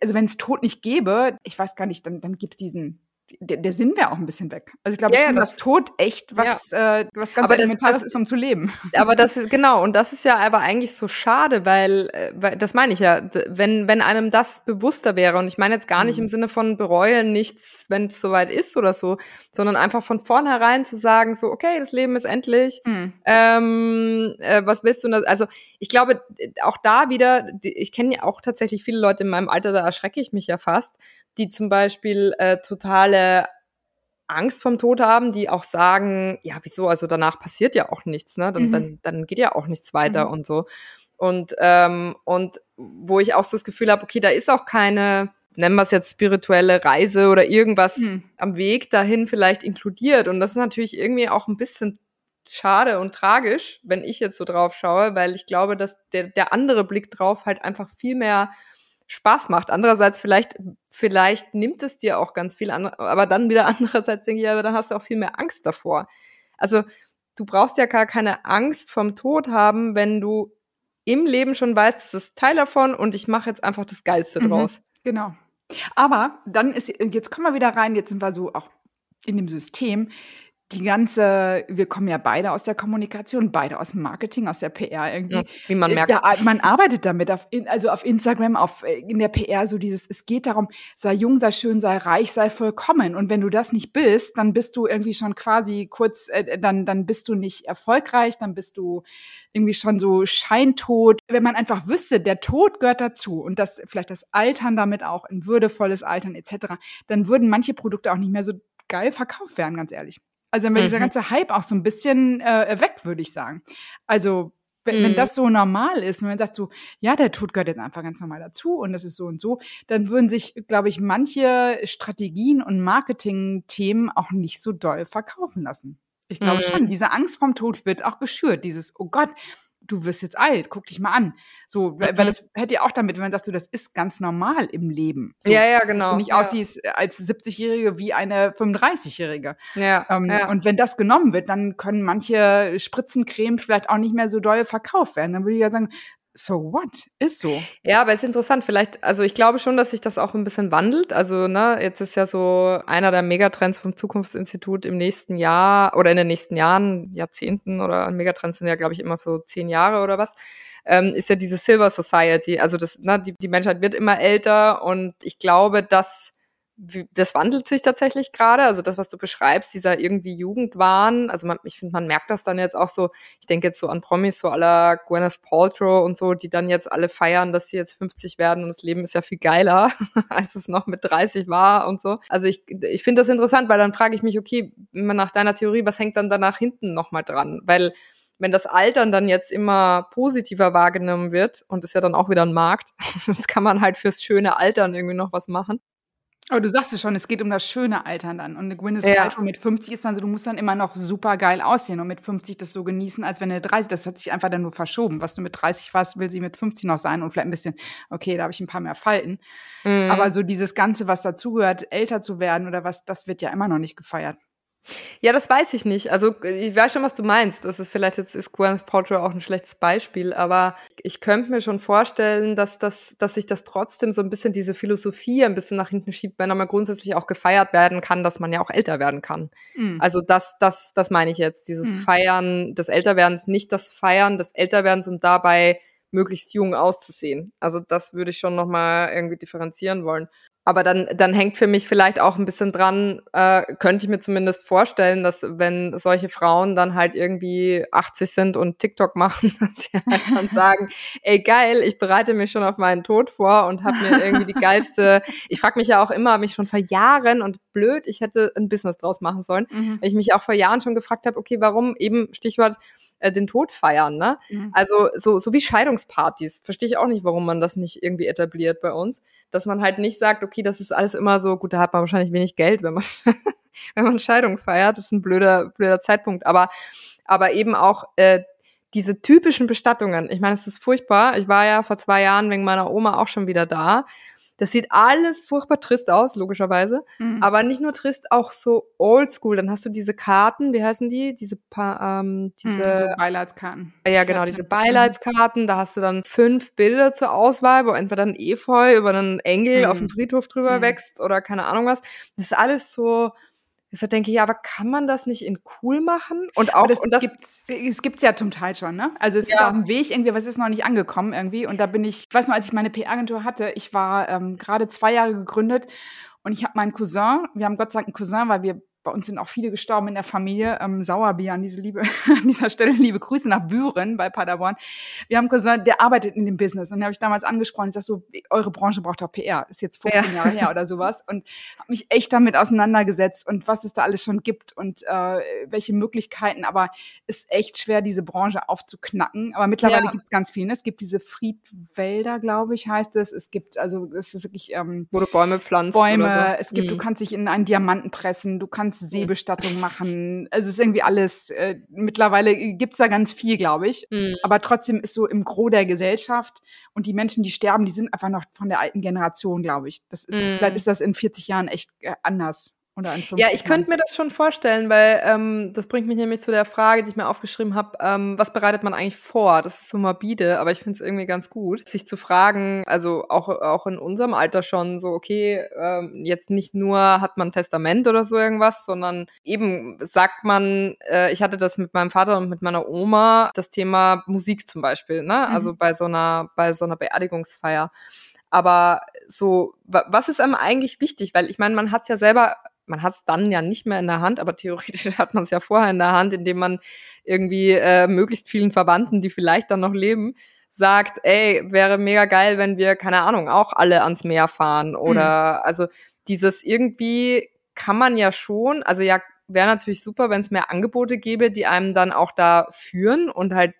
also wenn es Tod nicht gäbe, ich weiß gar nicht, dann, dann gibt es diesen der, der Sinn wäre auch ein bisschen weg. Also ich glaube, ja, ja, das, das Tod echt was, ja. äh, was ganz Elementares ist, um zu leben. Aber das ist, genau, und das ist ja aber eigentlich so schade, weil, äh, weil das meine ich ja, wenn, wenn einem das bewusster wäre, und ich meine jetzt gar nicht mhm. im Sinne von bereue nichts, wenn es soweit ist oder so, sondern einfach von vornherein zu sagen, so, okay, das Leben ist endlich, mhm. ähm, äh, was willst du? Also ich glaube, auch da wieder, ich kenne ja auch tatsächlich viele Leute in meinem Alter, da erschrecke ich mich ja fast, die zum Beispiel äh, totale Angst vom Tod haben, die auch sagen, ja, wieso, also danach passiert ja auch nichts, ne? Dann, mhm. dann, dann geht ja auch nichts weiter mhm. und so. Und, ähm, und wo ich auch so das Gefühl habe, okay, da ist auch keine, nennen wir es jetzt spirituelle Reise oder irgendwas mhm. am Weg dahin vielleicht inkludiert. Und das ist natürlich irgendwie auch ein bisschen schade und tragisch, wenn ich jetzt so drauf schaue, weil ich glaube, dass der, der andere Blick drauf halt einfach viel mehr Spaß macht. Andererseits vielleicht, vielleicht nimmt es dir auch ganz viel an, aber dann wieder andererseits denke ich, aber dann hast du auch viel mehr Angst davor. Also du brauchst ja gar keine Angst vom Tod haben, wenn du im Leben schon weißt, das ist Teil davon und ich mache jetzt einfach das Geilste mhm, draus. Genau. Aber dann ist, jetzt kommen wir wieder rein, jetzt sind wir so auch in dem System die ganze, wir kommen ja beide aus der Kommunikation, beide aus dem Marketing, aus der PR irgendwie. Ja, wie man merkt. Da, man arbeitet damit, auf, also auf Instagram, auf, in der PR, so dieses, es geht darum, sei jung, sei schön, sei reich, sei vollkommen. Und wenn du das nicht bist, dann bist du irgendwie schon quasi kurz, äh, dann, dann bist du nicht erfolgreich, dann bist du irgendwie schon so scheintot. Wenn man einfach wüsste, der Tod gehört dazu und das, vielleicht das Altern damit auch, ein würdevolles Altern etc., dann würden manche Produkte auch nicht mehr so geil verkauft werden, ganz ehrlich. Also dann wäre mhm. dieser ganze Hype auch so ein bisschen äh, weg, würde ich sagen. Also wenn, mhm. wenn das so normal ist und man sagt so, ja, der Tod gehört jetzt einfach ganz normal dazu und das ist so und so, dann würden sich, glaube ich, manche Strategien und Marketing-Themen auch nicht so doll verkaufen lassen. Ich glaube mhm. schon, diese Angst vom Tod wird auch geschürt. Dieses, oh Gott, du wirst jetzt alt, guck dich mal an. So, weil, weil mhm. das hätte ja auch damit, wenn man sagt, so, das ist ganz normal im Leben. So, ja, ja, genau. Dass du nicht ja. aussiehst als 70-Jährige wie eine 35-Jährige. Ja, ähm, ja. Und wenn das genommen wird, dann können manche Spritzencremes vielleicht auch nicht mehr so doll verkauft werden. Dann würde ich ja sagen, so what? Ist so. Ja, aber ist interessant. Vielleicht, also ich glaube schon, dass sich das auch ein bisschen wandelt. Also, ne, jetzt ist ja so einer der Megatrends vom Zukunftsinstitut im nächsten Jahr oder in den nächsten Jahren, Jahrzehnten oder Megatrends sind ja, glaube ich, immer so zehn Jahre oder was, ähm, ist ja diese Silver Society. Also das, ne, die, die Menschheit wird immer älter und ich glaube, dass das wandelt sich tatsächlich gerade. Also das, was du beschreibst, dieser irgendwie Jugendwahn. Also man, ich finde, man merkt das dann jetzt auch so. Ich denke jetzt so an Promis, so aller Gwyneth Paltrow und so, die dann jetzt alle feiern, dass sie jetzt 50 werden und das Leben ist ja viel geiler, als es noch mit 30 war und so. Also ich, ich finde das interessant, weil dann frage ich mich, okay, nach deiner Theorie, was hängt dann danach hinten nochmal dran? Weil wenn das Altern dann jetzt immer positiver wahrgenommen wird und ist ja dann auch wieder ein Markt, das kann man halt fürs schöne Altern irgendwie noch was machen. Aber du sagst es schon, es geht um das schöne Altern dann. Und eine Gwyneth ja. Paltrow mit 50 ist dann so, du musst dann immer noch super geil aussehen und mit 50 das so genießen, als wenn du 30, das hat sich einfach dann nur verschoben. Was du mit 30 warst, will sie mit 50 noch sein und vielleicht ein bisschen, okay, da habe ich ein paar mehr Falten. Mhm. Aber so dieses Ganze, was dazugehört, älter zu werden oder was, das wird ja immer noch nicht gefeiert. Ja, das weiß ich nicht. Also ich weiß schon, was du meinst. Das ist vielleicht jetzt ist Gwyneth Paltrow auch ein schlechtes Beispiel, aber ich könnte mir schon vorstellen, dass das, dass sich das trotzdem so ein bisschen diese Philosophie ein bisschen nach hinten schiebt, wenn aber grundsätzlich auch gefeiert werden kann, dass man ja auch älter werden kann. Mhm. Also das, das, das meine ich jetzt. Dieses mhm. Feiern des Älterwerdens, nicht das Feiern des Älterwerdens und dabei möglichst jung auszusehen. Also das würde ich schon nochmal irgendwie differenzieren wollen. Aber dann, dann hängt für mich vielleicht auch ein bisschen dran, äh, könnte ich mir zumindest vorstellen, dass wenn solche Frauen dann halt irgendwie 80 sind und TikTok machen, dass sie halt dann sagen, ey geil, ich bereite mich schon auf meinen Tod vor und habe mir irgendwie die geilste, ich frage mich ja auch immer, mich schon vor Jahren und blöd, ich hätte ein Business draus machen sollen, mhm. weil ich mich auch vor Jahren schon gefragt habe, okay, warum eben Stichwort äh, den Tod feiern, ne? Mhm. Also so, so wie Scheidungspartys. Verstehe ich auch nicht, warum man das nicht irgendwie etabliert bei uns. Dass man halt nicht sagt, okay, das ist alles immer so, gut, da hat man wahrscheinlich wenig Geld, wenn man, wenn man Scheidung feiert. Das ist ein blöder, blöder Zeitpunkt. Aber, aber eben auch äh, diese typischen Bestattungen. Ich meine, es ist furchtbar. Ich war ja vor zwei Jahren wegen meiner Oma auch schon wieder da. Das sieht alles furchtbar trist aus, logischerweise. Mhm. Aber nicht nur trist, auch so oldschool. Dann hast du diese Karten, wie heißen die? Diese, ähm, mhm, diese so Beileidskarten. Ja, genau, diese Beileidskarten. Da hast du dann fünf Bilder zur Auswahl, wo entweder ein Efeu über einen Engel mhm. auf dem Friedhof drüber mhm. wächst oder keine Ahnung was. Das ist alles so Deshalb denke ich, ja, aber kann man das nicht in cool machen? Und auch, das und das gibt's, es gibt's ja zum Teil schon, ne? Also es ja. ist auch ein Weg irgendwie, was ist noch nicht angekommen irgendwie. Und da bin ich, ich weiß noch, als ich meine PR-Agentur hatte, ich war ähm, gerade zwei Jahre gegründet und ich habe meinen Cousin, wir haben Gott sei Dank einen Cousin, weil wir bei uns sind auch viele gestorben in der Familie. Ähm, Sauerbier an diese Liebe, an dieser Stelle liebe Grüße nach Büren bei Paderborn. Wir haben gesagt, der arbeitet in dem Business und den habe ich damals angesprochen. Ich sag so, eure Branche braucht doch PR. Ist jetzt 15 ja. Jahre her oder sowas und habe mich echt damit auseinandergesetzt und was es da alles schon gibt und äh, welche Möglichkeiten. Aber ist echt schwer, diese Branche aufzuknacken. Aber mittlerweile ja. gibt es ganz viel. Ne? Es gibt diese Friedwälder, glaube ich, heißt es. Es gibt also es ist wirklich ähm, wo du Bäume pflanzt. Bäume. So. Es gibt, mhm. du kannst dich in einen Diamanten pressen. Du kannst kannst Seebestattung machen. Also es ist irgendwie alles, äh, mittlerweile gibt's da ganz viel, glaube ich. Mhm. Aber trotzdem ist so im Gros der Gesellschaft und die Menschen, die sterben, die sind einfach noch von der alten Generation, glaube ich. Das ist, mhm. Vielleicht ist das in 40 Jahren echt äh, anders. Ja, ich könnte mir das schon vorstellen, weil ähm, das bringt mich nämlich zu der Frage, die ich mir aufgeschrieben habe, ähm, was bereitet man eigentlich vor? Das ist so morbide, aber ich finde es irgendwie ganz gut, sich zu fragen, also auch, auch in unserem Alter schon so, okay, ähm, jetzt nicht nur hat man Testament oder so irgendwas, sondern eben sagt man, äh, ich hatte das mit meinem Vater und mit meiner Oma, das Thema Musik zum Beispiel, ne? Mhm. Also bei so einer, bei so einer Beerdigungsfeier. Aber so, was ist einem eigentlich wichtig? Weil ich meine, man hat es ja selber man hat es dann ja nicht mehr in der Hand, aber theoretisch hat man es ja vorher in der Hand, indem man irgendwie äh, möglichst vielen Verwandten, die vielleicht dann noch leben, sagt, ey, wäre mega geil, wenn wir, keine Ahnung, auch alle ans Meer fahren. Oder mhm. also dieses irgendwie kann man ja schon, also ja, wäre natürlich super, wenn es mehr Angebote gäbe, die einem dann auch da führen und halt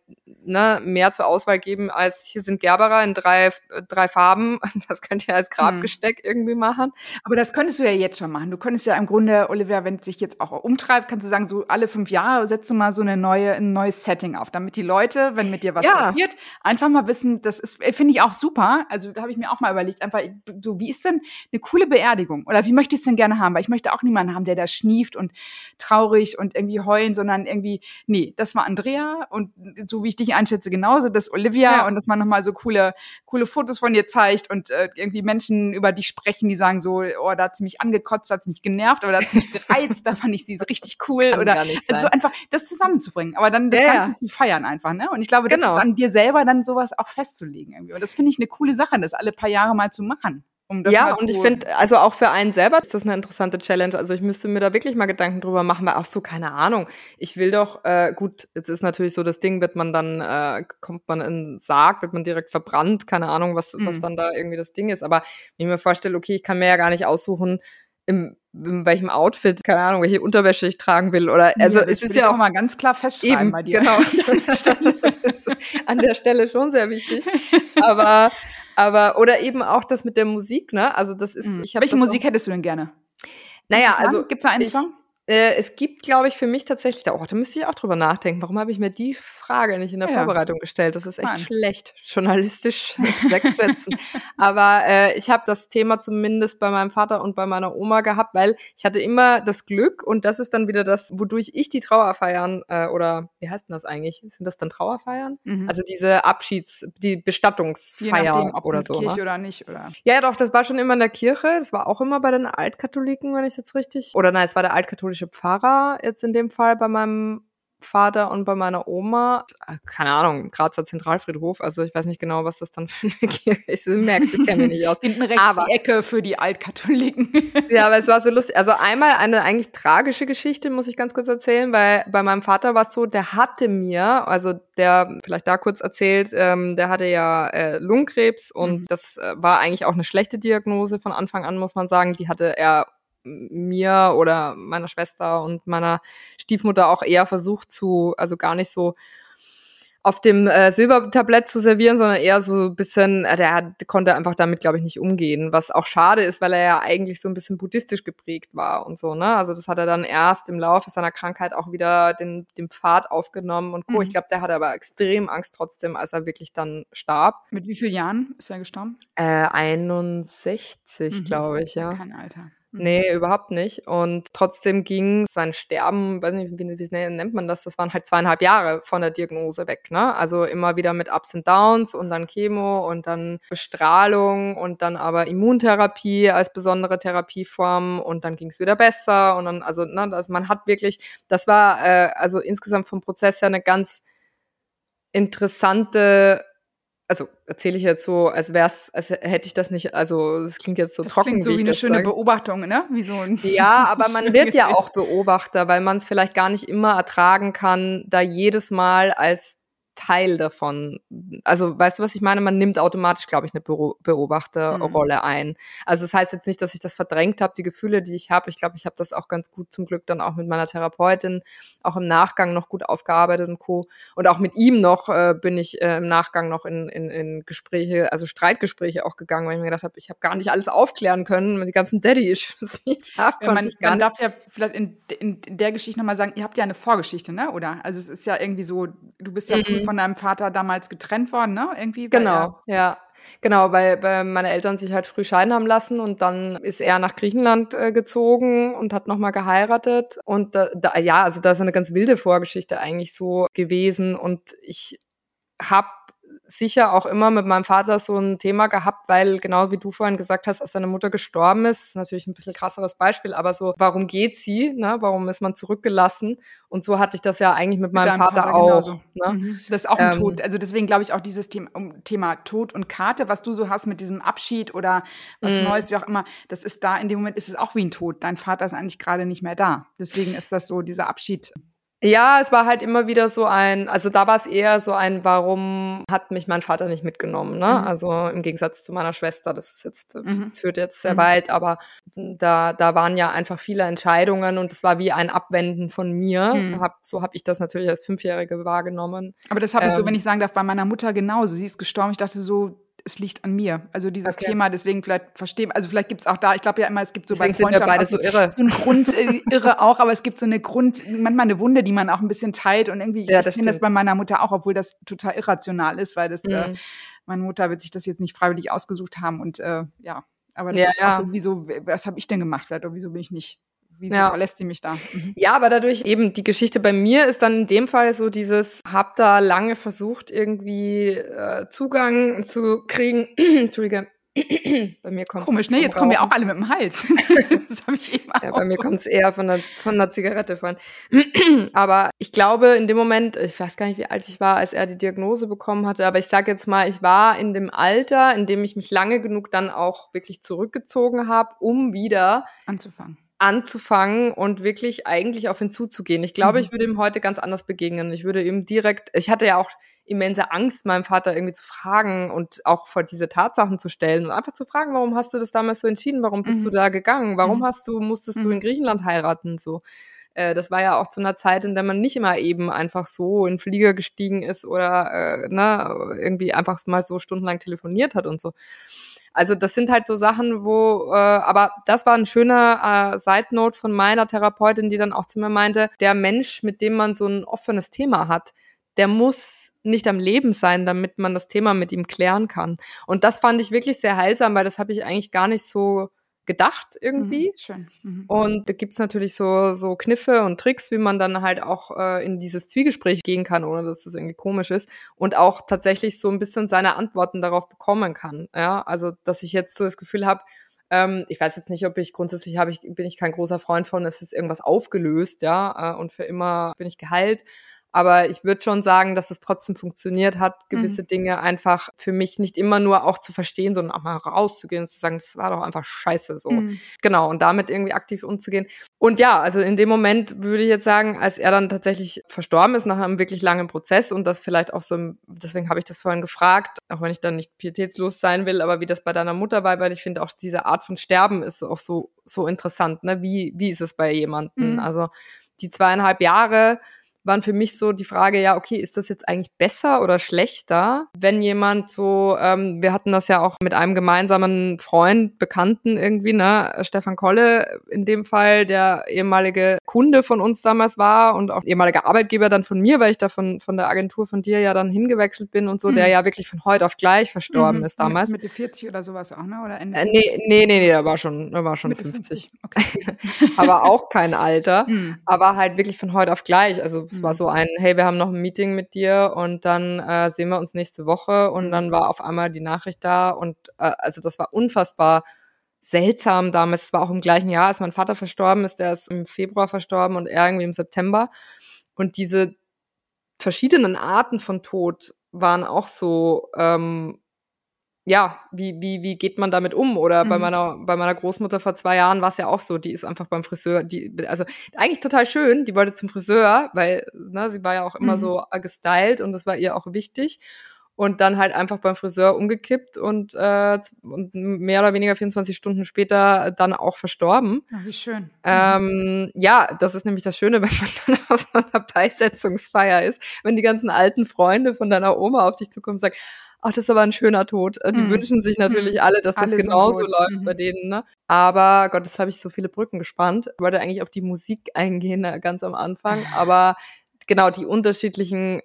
ne, mehr zur Auswahl geben, als hier sind Gerberer in drei, drei Farben. Das könnt ihr als Grabgesteck hm. irgendwie machen. Aber das könntest du ja jetzt schon machen. Du könntest ja im Grunde, Olivia, wenn es sich jetzt auch umtreibt, kannst du sagen, so alle fünf Jahre setzt du mal so eine neue, ein neues Setting auf, damit die Leute, wenn mit dir was ja. passiert, einfach mal wissen, das ist, finde ich auch super. Also da habe ich mir auch mal überlegt, einfach so, wie ist denn eine coole Beerdigung? Oder wie möchte ich es denn gerne haben? Weil ich möchte auch niemanden haben, der da schnieft und traurig und irgendwie heulen, sondern irgendwie, nee, das war Andrea und so wie ich dich einschätze, genauso, das Olivia ja. und dass man nochmal so coole, coole Fotos von dir zeigt und äh, irgendwie Menschen über die sprechen, die sagen so, oh, da hat sie mich angekotzt, da hat sie mich genervt oder da hat sie mich gereizt, da fand ich sie so richtig cool Kann oder also so einfach das zusammenzubringen, aber dann das ja, Ganze zu feiern einfach, ne? Und ich glaube, das genau. ist an dir selber dann sowas auch festzulegen irgendwie. Und das finde ich eine coole Sache, das alle paar Jahre mal zu machen. Um ja, und ich finde, also auch für einen selber ist das eine interessante Challenge. Also ich müsste mir da wirklich mal Gedanken drüber machen, weil auch so, keine Ahnung, ich will doch, äh, gut, jetzt ist natürlich so das Ding, wird man dann, äh, kommt man in den Sarg, wird man direkt verbrannt, keine Ahnung, was, mhm. was dann da irgendwie das Ding ist. Aber wenn ich mir vorstelle, okay, ich kann mir ja gar nicht aussuchen, im, in welchem Outfit, keine Ahnung, welche Unterwäsche ich tragen will. Oder also ja, es ist ja auch mal ganz klar festschreiben eben, bei dir. Genau, an der Stelle schon sehr wichtig. Aber aber, oder eben auch das mit der Musik, ne? Also das ist, mhm. ich habe. Welche Musik hättest du denn gerne? Naja, also. Gibt's da einen ich, Song? Äh, es gibt, glaube ich, für mich tatsächlich, oh, da müsste ich auch drüber nachdenken. Warum habe ich mir die Frage nicht in der ja. Vorbereitung gestellt? Das ist echt Mann. schlecht, journalistisch sechs Sätzen. Aber äh, ich habe das Thema zumindest bei meinem Vater und bei meiner Oma gehabt, weil ich hatte immer das Glück und das ist dann wieder das, wodurch ich die Trauerfeiern äh, oder wie heißt denn das eigentlich? Sind das dann Trauerfeiern? Mhm. Also diese Abschieds-, die Bestattungsfeier nachdem, oder so. Kirche ne? oder nicht, oder? Ja, doch, das war schon immer in der Kirche. Das war auch immer bei den Altkatholiken, wenn ich jetzt richtig. Oder nein, es war der altkatholische Pfarrer jetzt in dem Fall bei meinem Vater und bei meiner Oma, äh, keine Ahnung, Grazer Zentralfriedhof, also ich weiß nicht genau, was das dann für eine Kirche ist. Du merkst, ich kenne mich nicht aus. Hinten rechts aber, die Ecke für die Altkatholiken. ja, aber es war so lustig. Also einmal eine eigentlich tragische Geschichte, muss ich ganz kurz erzählen, weil bei meinem Vater war es so, der hatte mir, also der, vielleicht da kurz erzählt, ähm, der hatte ja äh, Lungenkrebs und mhm. das äh, war eigentlich auch eine schlechte Diagnose von Anfang an, muss man sagen. Die hatte er mir oder meiner Schwester und meiner Stiefmutter auch eher versucht zu, also gar nicht so auf dem äh, Silbertablett zu servieren, sondern eher so ein bisschen, äh, der hat, konnte einfach damit, glaube ich, nicht umgehen. Was auch schade ist, weil er ja eigentlich so ein bisschen buddhistisch geprägt war und so, ne? Also das hat er dann erst im Laufe seiner Krankheit auch wieder den, den Pfad aufgenommen und Co. Mhm. Ich glaube, der hatte aber extrem Angst trotzdem, als er wirklich dann starb. Mit wie vielen Jahren ist er gestorben? Äh, 61, mhm. glaube ich, ja. Kein Alter. Mhm. Nee, überhaupt nicht. Und trotzdem ging sein Sterben, weiß nicht, wie, wie nennt man das? Das waren halt zweieinhalb Jahre von der Diagnose weg, ne? Also immer wieder mit Ups und Downs und dann Chemo und dann Bestrahlung und dann aber Immuntherapie als besondere Therapieform und dann ging es wieder besser und dann, also, ne, also man hat wirklich, das war äh, also insgesamt vom Prozess her eine ganz interessante also erzähle ich jetzt so, als wär's, als hätte ich das nicht, also es klingt jetzt so das trocken. Klingt so wie, wie eine schöne sage. Beobachtung, ne? Wie so ein ja, aber man wird ja auch Beobachter, weil man es vielleicht gar nicht immer ertragen kann, da jedes Mal als Teil davon. Also, weißt du, was ich meine? Man nimmt automatisch, glaube ich, eine Beobachterrolle mhm. ein. Also, das heißt jetzt nicht, dass ich das verdrängt habe, die Gefühle, die ich habe. Ich glaube, ich habe das auch ganz gut zum Glück dann auch mit meiner Therapeutin auch im Nachgang noch gut aufgearbeitet und co. Und auch mit ihm noch äh, bin ich äh, im Nachgang noch in, in, in Gespräche, also Streitgespräche auch gegangen, weil ich mir gedacht habe, ich habe gar nicht alles aufklären können, mit die ganzen Daddy-Issues, die ich habe. Ja, man, man darf ja vielleicht in, in, in der Geschichte nochmal sagen, ihr habt ja eine Vorgeschichte, ne? Oder? Also es ist ja irgendwie so, du bist ja mhm von deinem Vater damals getrennt worden, ne? Irgendwie. Genau, ja. Genau, weil, weil meine Eltern sich halt früh scheiden haben lassen und dann ist er nach Griechenland äh, gezogen und hat nochmal geheiratet. Und da, da, ja, also da ist eine ganz wilde Vorgeschichte eigentlich so gewesen. Und ich habe sicher auch immer mit meinem Vater so ein Thema gehabt, weil genau wie du vorhin gesagt hast, als seine Mutter gestorben ist, ist natürlich ein bisschen krasseres Beispiel, aber so, warum geht sie? Ne? Warum ist man zurückgelassen? Und so hatte ich das ja eigentlich mit, mit meinem Vater, Vater, auch. Ne? Mhm. Das ist auch ein ähm, Tod. Also deswegen glaube ich auch dieses Thema, Thema Tod und Karte, was du so hast mit diesem Abschied oder was mhm. Neues, wie auch immer, das ist da, in dem Moment ist es auch wie ein Tod. Dein Vater ist eigentlich gerade nicht mehr da. Deswegen ist das so, dieser Abschied ja, es war halt immer wieder so ein, also da war es eher so ein, warum hat mich mein Vater nicht mitgenommen, ne? Mhm. Also im Gegensatz zu meiner Schwester, das ist jetzt, mhm. führt jetzt sehr mhm. weit, aber da, da waren ja einfach viele Entscheidungen und es war wie ein Abwenden von mir. Mhm. Hab, so habe ich das natürlich als Fünfjährige wahrgenommen. Aber das habe ich so, ähm. wenn ich sagen darf, bei meiner Mutter genauso. Sie ist gestorben. Ich dachte so, es liegt an mir. Also dieses okay. Thema, deswegen vielleicht verstehen, also vielleicht gibt es auch da, ich glaube ja immer, es gibt so deswegen bei Freundschaften beide so irre. So ein Grund, äh, irre auch, aber es gibt so eine Grund, manchmal eine Wunde, die man auch ein bisschen teilt und irgendwie, ja, ich kenne das bei meiner Mutter auch, obwohl das total irrational ist, weil das, äh, mhm. äh, meine Mutter wird sich das jetzt nicht freiwillig ausgesucht haben und äh, ja, aber das ja, ist auch so, wieso, was habe ich denn gemacht vielleicht oder wieso bin ich nicht wieso ja. verlässt sie mich da? Mhm. Ja, aber dadurch eben die Geschichte bei mir ist dann in dem Fall so dieses, hab da lange versucht, irgendwie äh, Zugang zu kriegen. Entschuldige. bei mir kommt Komisch, ne? Jetzt kommen wir auch alle mit dem Hals. das habe ich eben ja, Bei mir kommt es eher von der, von der Zigarette von. aber ich glaube, in dem Moment, ich weiß gar nicht, wie alt ich war, als er die Diagnose bekommen hatte, aber ich sage jetzt mal, ich war in dem Alter, in dem ich mich lange genug dann auch wirklich zurückgezogen habe, um wieder anzufangen anzufangen und wirklich eigentlich auf ihn zuzugehen. Ich glaube, mhm. ich würde ihm heute ganz anders begegnen. Ich würde ihm direkt, ich hatte ja auch immense Angst, meinem Vater irgendwie zu fragen und auch vor diese Tatsachen zu stellen und einfach zu fragen, warum hast du das damals so entschieden? Warum bist mhm. du da gegangen? Warum mhm. hast du, musstest du in mhm. Griechenland heiraten? So. Äh, das war ja auch zu einer Zeit, in der man nicht immer eben einfach so in Flieger gestiegen ist oder äh, ne, irgendwie einfach mal so stundenlang telefoniert hat und so. Also das sind halt so Sachen, wo, äh, aber das war ein schöner äh, Side Note von meiner Therapeutin, die dann auch zu mir meinte, der Mensch, mit dem man so ein offenes Thema hat, der muss nicht am Leben sein, damit man das Thema mit ihm klären kann. Und das fand ich wirklich sehr heilsam, weil das habe ich eigentlich gar nicht so gedacht irgendwie. Mhm, schön. Mhm. Und da gibt's natürlich so, so Kniffe und Tricks, wie man dann halt auch äh, in dieses Zwiegespräch gehen kann, ohne dass das irgendwie komisch ist. Und auch tatsächlich so ein bisschen seine Antworten darauf bekommen kann. Ja, also dass ich jetzt so das Gefühl habe, ähm, ich weiß jetzt nicht, ob ich grundsätzlich habe ich, bin ich kein großer Freund von, es ist irgendwas aufgelöst, ja, äh, und für immer bin ich geheilt. Aber ich würde schon sagen, dass es trotzdem funktioniert hat, gewisse mhm. Dinge einfach für mich nicht immer nur auch zu verstehen, sondern auch mal rauszugehen und zu sagen, das war doch einfach scheiße so. Mhm. Genau, und damit irgendwie aktiv umzugehen. Und ja, also in dem Moment würde ich jetzt sagen, als er dann tatsächlich verstorben ist, nach einem wirklich langen Prozess und das vielleicht auch so, deswegen habe ich das vorhin gefragt, auch wenn ich dann nicht pietätslos sein will, aber wie das bei deiner Mutter war, weil ich finde auch diese Art von Sterben ist auch so, so interessant, ne? Wie, wie ist es bei jemandem? Mhm. Also die zweieinhalb Jahre, waren für mich so die Frage, ja, okay, ist das jetzt eigentlich besser oder schlechter, wenn jemand so, ähm, wir hatten das ja auch mit einem gemeinsamen Freund, Bekannten irgendwie, ne, Stefan Kolle in dem Fall, der ehemalige Kunde von uns damals war und auch ehemaliger Arbeitgeber dann von mir, weil ich da von, von der Agentur von dir ja dann hingewechselt bin und so, mhm. der ja wirklich von heute auf gleich verstorben mhm. ist damals. Mitte 40 oder sowas auch, ne? Oder Ende? Äh, nee, nee, nee, nee, der war schon, der war schon 50. 50. Okay. aber auch kein Alter, mhm. aber halt wirklich von heute auf gleich, also es war mhm. so ein, hey, wir haben noch ein Meeting mit dir und dann äh, sehen wir uns nächste Woche. Und dann war auf einmal die Nachricht da und äh, also das war unfassbar seltsam damals. Es war auch im gleichen Jahr, als mein Vater verstorben ist. Der ist im Februar verstorben und er irgendwie im September. Und diese verschiedenen Arten von Tod waren auch so ähm, ja, wie, wie, wie geht man damit um? Oder mhm. bei meiner, bei meiner Großmutter vor zwei Jahren war es ja auch so, die ist einfach beim Friseur, die, also eigentlich total schön, die wollte zum Friseur, weil, ne, sie war ja auch immer mhm. so gestylt und das war ihr auch wichtig. Und dann halt einfach beim Friseur umgekippt und, äh, und mehr oder weniger 24 Stunden später dann auch verstorben. Ja, wie schön. Ähm, ja, das ist nämlich das Schöne, wenn man dann auf so einer Beisetzungsfeier ist, wenn die ganzen alten Freunde von deiner Oma auf dich zukommen und sagen, ach, das ist aber ein schöner Tod. Äh, die mhm. wünschen sich natürlich mhm. alle, dass das genauso läuft mhm. bei denen. Ne? Aber Gott, jetzt habe ich so viele Brücken gespannt. Ich wollte eigentlich auf die Musik eingehen, äh, ganz am Anfang. Aber genau, die unterschiedlichen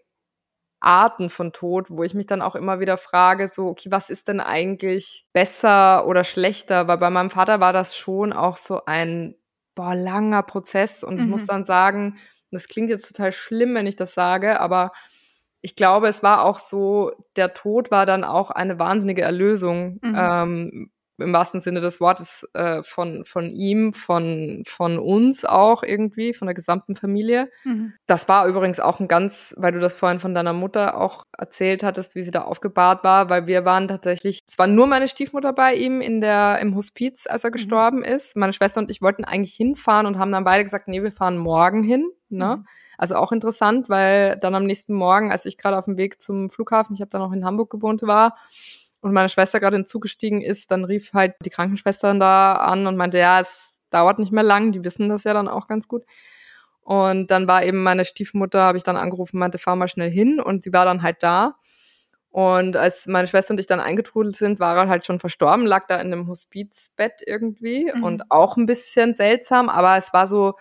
Arten von Tod, wo ich mich dann auch immer wieder frage, so, okay, was ist denn eigentlich besser oder schlechter? Weil bei meinem Vater war das schon auch so ein, boah, langer Prozess. Und mhm. ich muss mhm. dann sagen, das klingt jetzt total schlimm, wenn ich das sage, aber ich glaube, es war auch so, der Tod war dann auch eine wahnsinnige Erlösung, mhm. ähm, im wahrsten Sinne des Wortes, äh, von, von ihm, von, von uns auch irgendwie, von der gesamten Familie. Mhm. Das war übrigens auch ein ganz, weil du das vorhin von deiner Mutter auch erzählt hattest, wie sie da aufgebahrt war, weil wir waren tatsächlich, es war nur meine Stiefmutter bei ihm in der, im Hospiz, als er mhm. gestorben ist. Meine Schwester und ich wollten eigentlich hinfahren und haben dann beide gesagt, nee, wir fahren morgen hin, ne? Mhm. Also auch interessant, weil dann am nächsten Morgen, als ich gerade auf dem Weg zum Flughafen, ich habe dann auch in Hamburg gewohnt war, und meine Schwester gerade in den Zug gestiegen ist, dann rief halt die Krankenschwester da an und meinte, ja, es dauert nicht mehr lang, die wissen das ja dann auch ganz gut. Und dann war eben meine Stiefmutter, habe ich dann angerufen, meinte, fahr mal schnell hin und sie war dann halt da. Und als meine Schwester und ich dann eingetrudelt sind, war er halt schon verstorben, lag da in einem Hospizbett irgendwie mhm. und auch ein bisschen seltsam, aber es war so,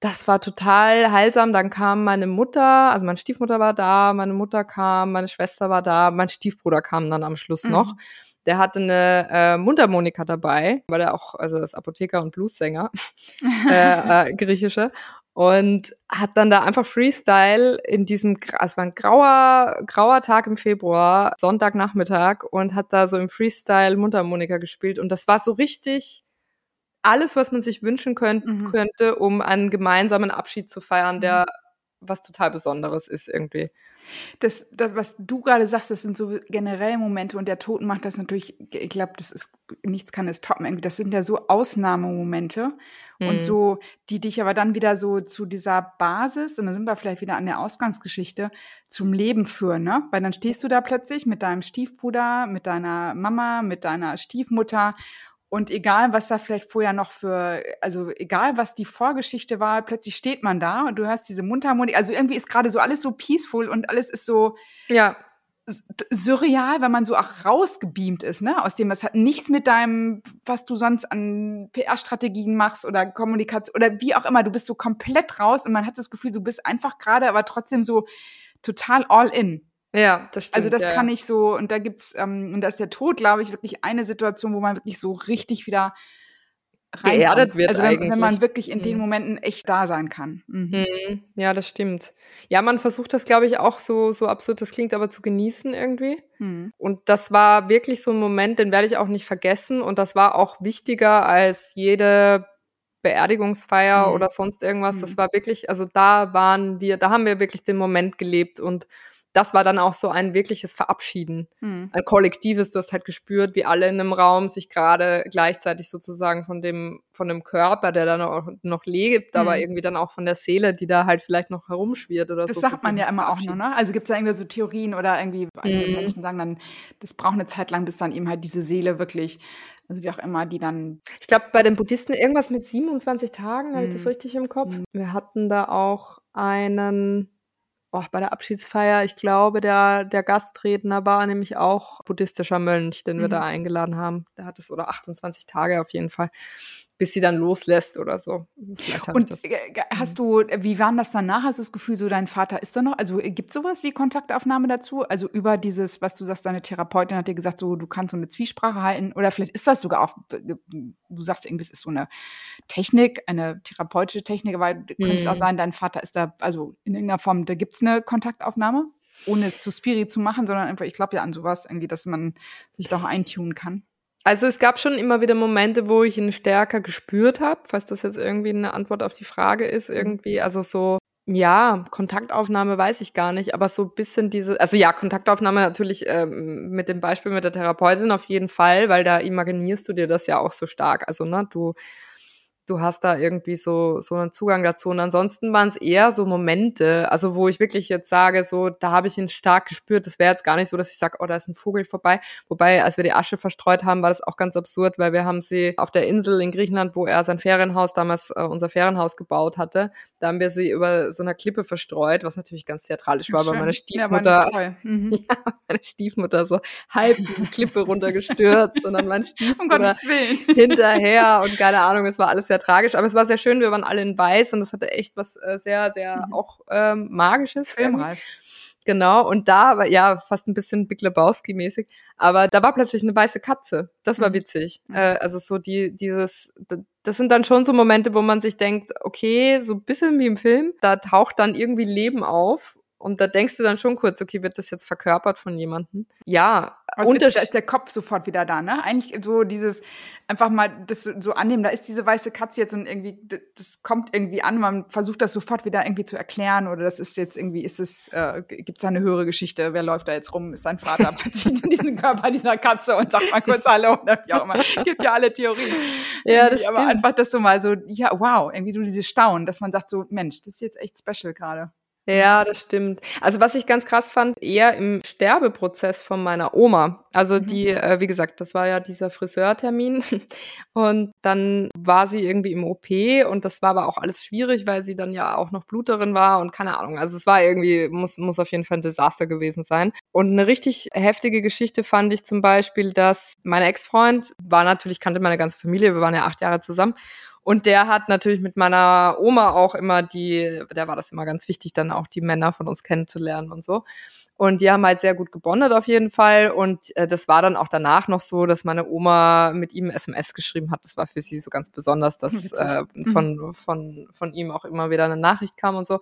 das war total heilsam. Dann kam meine Mutter, also meine Stiefmutter war da, meine Mutter kam, meine Schwester war da, mein Stiefbruder kam dann am Schluss mhm. noch. Der hatte eine äh, Mundharmonika dabei, weil er auch, also das Apotheker und Bluessänger, äh, äh, griechische. Und hat dann da einfach Freestyle in diesem, es war ein grauer, grauer Tag im Februar, Sonntagnachmittag, und hat da so im Freestyle Mundharmonika gespielt. Und das war so richtig, alles, was man sich wünschen könnt, mhm. könnte, um einen gemeinsamen Abschied zu feiern, der mhm. was total Besonderes ist irgendwie. Das, das, was du gerade sagst, das sind so generell Momente und der Tod macht das natürlich, ich glaube, das ist, nichts kann es toppen. Das sind ja so Ausnahmemomente mhm. und so, die dich aber dann wieder so zu dieser Basis, und dann sind wir vielleicht wieder an der Ausgangsgeschichte, zum Leben führen, ne? Weil dann stehst du da plötzlich mit deinem Stiefbruder, mit deiner Mama, mit deiner Stiefmutter und egal, was da vielleicht vorher noch für, also egal, was die Vorgeschichte war, plötzlich steht man da und du hörst diese Mundharmonik. Also irgendwie ist gerade so alles so peaceful und alles ist so, ja. surreal, weil man so auch rausgebeamt ist, ne? Aus dem, es hat nichts mit deinem, was du sonst an PR-Strategien machst oder Kommunikation oder wie auch immer. Du bist so komplett raus und man hat das Gefühl, du bist einfach gerade, aber trotzdem so total all in. Ja, das stimmt. Also das ja, kann ich so, und da gibt's, ähm, und da ist der Tod, glaube ich, wirklich eine Situation, wo man wirklich so richtig wieder reinkommt. Geerdet wird Also wenn, eigentlich. wenn man wirklich in den Mhm. Momenten echt da sein kann. Mhm. Mhm. Ja, das stimmt. Ja, man versucht das, glaube ich, auch so, so absurd das klingt, aber zu genießen irgendwie. Mhm. Und das war wirklich so ein Moment, den werde ich auch nicht vergessen. Und das war auch wichtiger als jede Beerdigungsfeier Mhm. oder sonst irgendwas. Das war wirklich, also da waren wir, da haben wir wirklich den Moment gelebt und das war dann auch so ein wirkliches Verabschieden, Mhm. ein kollektives. Du hast halt gespürt, wie alle in einem Raum sich gerade gleichzeitig sozusagen von dem, von dem Körper, der dann auch noch lebt, aber Mhm. irgendwie dann auch von der Seele, die da halt vielleicht noch herumschwirrt oder Das so. sagt man ja immer auch nur, ne? Also gibt es da irgendwie so Theorien oder irgendwie Mhm. Menschen sagen dann, das braucht eine Zeit lang, bis dann eben halt diese Seele wirklich, also wie auch immer, die dann Ich glaube, bei den Buddhisten irgendwas mit 27 Tagen, habe ich das Mhm. richtig im Kopf? Mhm. Wir hatten da auch einen, oh, bei der Abschiedsfeier, ich glaube, der, der Gastredner war nämlich auch buddhistischer Mönch, den wir Mhm. da eingeladen haben. Der hat es, oder 28 Tage auf jeden Fall, bis sie dann loslässt oder so. Und äh, hast du, wie war das danach? Hast du das Gefühl, so dein Vater ist da noch? Also gibt es sowas wie Kontaktaufnahme dazu? Also über dieses, was du sagst, deine Therapeutin hat dir gesagt, so du kannst so eine Zwiesprache halten oder vielleicht ist das sogar auch, du sagst irgendwie, es ist so eine Technik, eine therapeutische Technik, aber könnte es auch Mhm. sein, dein Vater ist da, also in irgendeiner Form, da gibt es eine Kontaktaufnahme? Ohne es zu Spirit zu machen, sondern einfach, ich glaube ja an sowas, irgendwie, dass man sich doch eintunen kann. Also es gab schon immer wieder Momente, wo ich ihn stärker gespürt habe, falls das jetzt irgendwie eine Antwort auf die Frage ist, irgendwie. Also so, ja, Kontaktaufnahme weiß ich gar nicht, aber so ein bisschen diese, also ja, Kontaktaufnahme natürlich ähm, mit dem Beispiel mit der Therapeutin auf jeden Fall, weil da imaginierst du dir das ja auch so stark. Also, ne, du du hast da irgendwie so, so einen Zugang dazu. Und ansonsten waren es eher so Momente, also wo ich wirklich jetzt sage, so, da habe ich ihn stark gespürt. Das wäre jetzt gar nicht so, dass ich sage, oh, da ist ein Vogel vorbei. Wobei, als wir die Asche verstreut haben, war das auch ganz absurd, weil wir haben sie auf der Insel in Griechenland, wo er sein Ferienhaus, damals äh, unser Ferienhaus gebaut hatte, da haben wir sie über so einer Klippe verstreut, was natürlich ganz theatralisch war, weil Schön. meine Ja, Stiefmutter toll. Mhm. ja, meine Stiefmutter so halb diese Klippe runtergestürzt und dann mein Um Gottes Willen. hinterher und keine Ahnung, es war alles sehr tragisch, aber es war sehr schön, wir waren alle in weiß und es hatte echt was äh, sehr, sehr Mhm. auch ähm, Magisches. Filmreif. Genau, und da war ja fast ein bisschen Big Lebowski-mäßig, aber da war plötzlich eine weiße Katze. Das war Mhm. witzig. Mhm. Äh, also so die, dieses, das sind dann schon so Momente, wo man sich denkt, okay, so ein bisschen wie im Film, da taucht dann irgendwie Leben auf. Und da denkst du dann schon kurz, okay, wird das jetzt verkörpert von jemandem? Ja, Also jetzt, da ist der Kopf sofort wieder da, ne? Eigentlich so dieses, einfach mal das so, annehmen, da ist diese weiße Katze jetzt und irgendwie, das kommt irgendwie an, man versucht das sofort wieder irgendwie zu erklären oder das ist jetzt irgendwie, ist es, äh, gibt es eine höhere Geschichte, wer läuft da jetzt rum, ist sein Vater plötzlich in diesen Körper dieser Katze und sagt mal kurz Hallo oder wie auch immer. Gibt ja alle Theorien. Ja, das Irgendwie, Aber stimmt. einfach das so mal so, ja, wow, irgendwie so dieses Staunen, dass man sagt so, Mensch, das ist jetzt echt special gerade. Ja, das stimmt. Also was ich ganz krass fand, eher im Sterbeprozess von meiner Oma. Also Mhm. die, äh, wie gesagt, das war ja dieser Friseurtermin und dann war sie irgendwie im OP und das war aber auch alles schwierig, weil sie dann ja auch noch Bluterin war und keine Ahnung. Also es war irgendwie, muss, muss auf jeden Fall ein Desaster gewesen sein. Und eine richtig heftige Geschichte fand ich zum Beispiel, dass mein Ex-Freund war natürlich, kannte meine ganze Familie, wir waren ja acht Jahre zusammen und der hat natürlich mit meiner Oma auch immer die, der war das immer ganz wichtig, dann auch die Männer von uns kennenzulernen und so. Und die haben halt sehr gut gebondet auf jeden Fall. Und äh, das war dann auch danach noch so, dass meine Oma mit ihm SMS geschrieben hat. Das war für sie so ganz besonders, dass äh, Mhm. von, von, von ihm auch immer wieder eine Nachricht kam und so.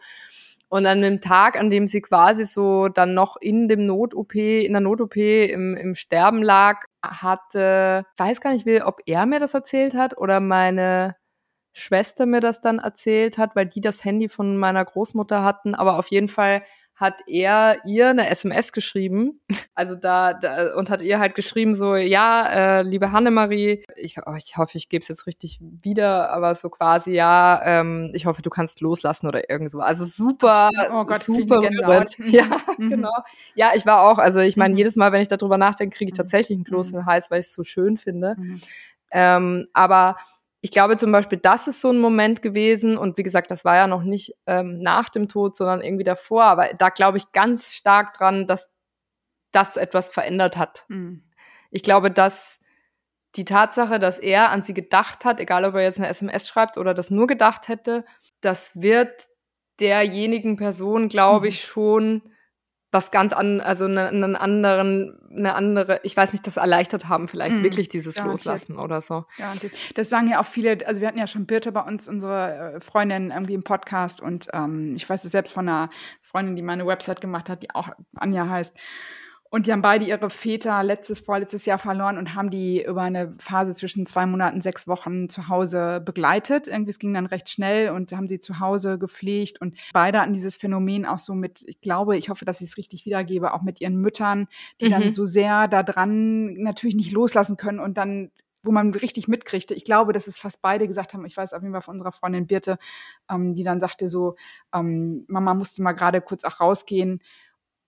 Und an dem Tag, an dem sie quasi so dann noch in dem Not-OP, in der Not-OP im, im Sterben lag, hatte, ich weiß gar nicht, wie, ob er mir das erzählt hat oder meine Schwester mir das dann erzählt hat, weil die das Handy von meiner Großmutter hatten. Aber auf jeden Fall hat er ihr eine SMS geschrieben. Also da, da und hat ihr halt geschrieben so, ja, äh, liebe Hannemarie, ich, oh, ich hoffe, ich gebe es jetzt richtig wieder, aber so quasi, ja, ähm, ich hoffe, du kannst loslassen oder irgend so. Also super, Oh Gott, super rührend. Mhm. Ja, Mhm. genau. Ja, ich war auch, also ich meine, Mhm. jedes Mal, wenn ich darüber nachdenke, kriege ich Mhm. tatsächlich einen Kloß in den Hals, weil ich es so schön finde. Mhm. Ähm, aber ich glaube zum Beispiel, das ist so ein Moment gewesen und wie gesagt, das war ja noch nicht ähm, nach dem Tod, sondern irgendwie davor. Aber da glaube ich ganz stark dran, dass das etwas verändert hat. Mhm. Ich glaube, dass die Tatsache, dass er an sie gedacht hat, egal ob er jetzt eine SMS schreibt oder das nur gedacht hätte, das wird derjenigen Person, glaube mhm. ich, schon was ganz an, also einen eine anderen, eine andere, ich weiß nicht, das erleichtert haben, vielleicht mm, wirklich dieses garantiert. Loslassen oder so. Ja, das sagen ja auch viele, also wir hatten ja schon Birte bei uns, unsere äh, Freundin irgendwie im Podcast und ähm, ich weiß es selbst von einer Freundin, die meine Website gemacht hat, die auch Anja heißt. Und die haben beide ihre Väter letztes, vorletztes Jahr verloren und haben die über eine Phase zwischen zwei Monaten, sechs Wochen zu Hause begleitet. Irgendwie, es ging dann recht schnell und haben sie zu Hause gepflegt und beide hatten dieses Phänomen auch so mit, ich glaube, ich hoffe, dass ich es richtig wiedergebe, auch mit ihren Müttern, die mhm. dann so sehr da dran natürlich nicht loslassen können und dann wo man richtig mitkriegte. Ich glaube, dass es fast beide gesagt haben. Ich weiß auf jeden Fall von unserer Freundin Birte, ähm, die dann sagte so, ähm, Mama musste mal gerade kurz auch rausgehen,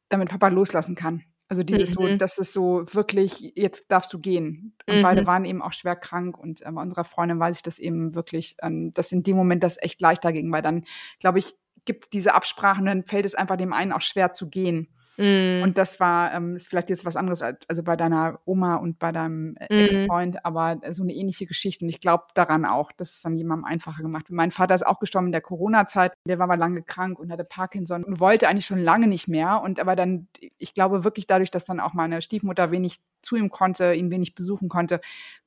damit Papa loslassen kann. Also dieses mhm. so, das ist so wirklich, jetzt darfst du gehen. Und mhm. beide waren eben auch schwer krank und äh, bei unserer Freundin weiß ich das eben wirklich, ähm, dass in dem Moment das echt leichter ging, weil dann, glaube ich, gibt diese Absprachen, dann fällt es einfach dem einen auch schwer zu gehen. Mm. Und das war, ähm, ist vielleicht jetzt was anderes als also bei deiner Oma und bei deinem äh, mm. Ex-Freund, aber so eine ähnliche Geschichte. Und ich glaube daran auch, dass es dann jemandem einfacher gemacht. Mein Vater ist auch gestorben in der Corona-Zeit. Der war aber lange krank und hatte Parkinson und wollte eigentlich schon lange nicht mehr. Und aber dann, ich glaube wirklich dadurch, dass dann auch meine Stiefmutter wenig zu ihm konnte, ihn wenig besuchen konnte,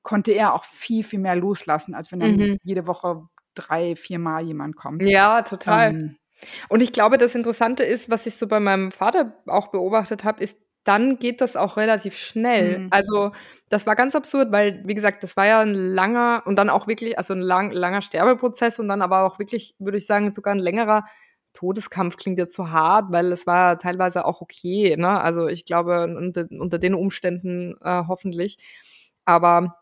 konnte er auch viel, viel mehr loslassen, als wenn dann mhm. jede Woche drei, viermal jemand kommt. Ja, total. Ähm, und ich glaube, das Interessante ist, was ich so bei meinem Vater auch beobachtet habe, ist, dann geht das auch relativ schnell. Mhm. Also das war ganz absurd, weil, wie gesagt, das war ja ein langer und dann auch wirklich, also ein lang, langer Sterbeprozess und dann aber auch wirklich, würde ich sagen, sogar ein längerer Todeskampf klingt jetzt zu hart, weil es war teilweise auch okay. Ne? Also ich glaube, unter, unter den Umständen äh, hoffentlich. Aber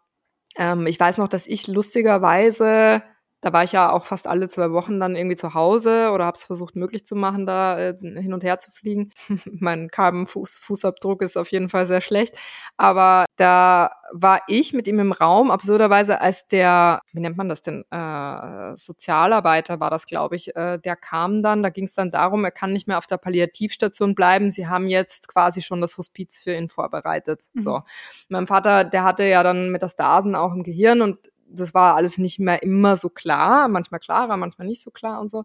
ähm, ich weiß noch, dass ich lustigerweise da war ich ja auch fast alle zwei Wochen dann irgendwie zu Hause oder habe es versucht möglich zu machen, da äh, hin und her zu fliegen. mein Carbon-Fußabdruck ist auf jeden Fall sehr schlecht. Aber da war ich mit ihm im Raum, absurderweise als der, wie nennt man das denn, äh, Sozialarbeiter war das, glaube ich, äh, der kam dann, da ging es dann darum, er kann nicht mehr auf der Palliativstation bleiben. Sie haben jetzt quasi schon das Hospiz für ihn vorbereitet. Mhm. So. Mein Vater, der hatte ja dann Metastasen auch im Gehirn und das war alles nicht mehr immer so klar, manchmal klarer, manchmal nicht so klar und so.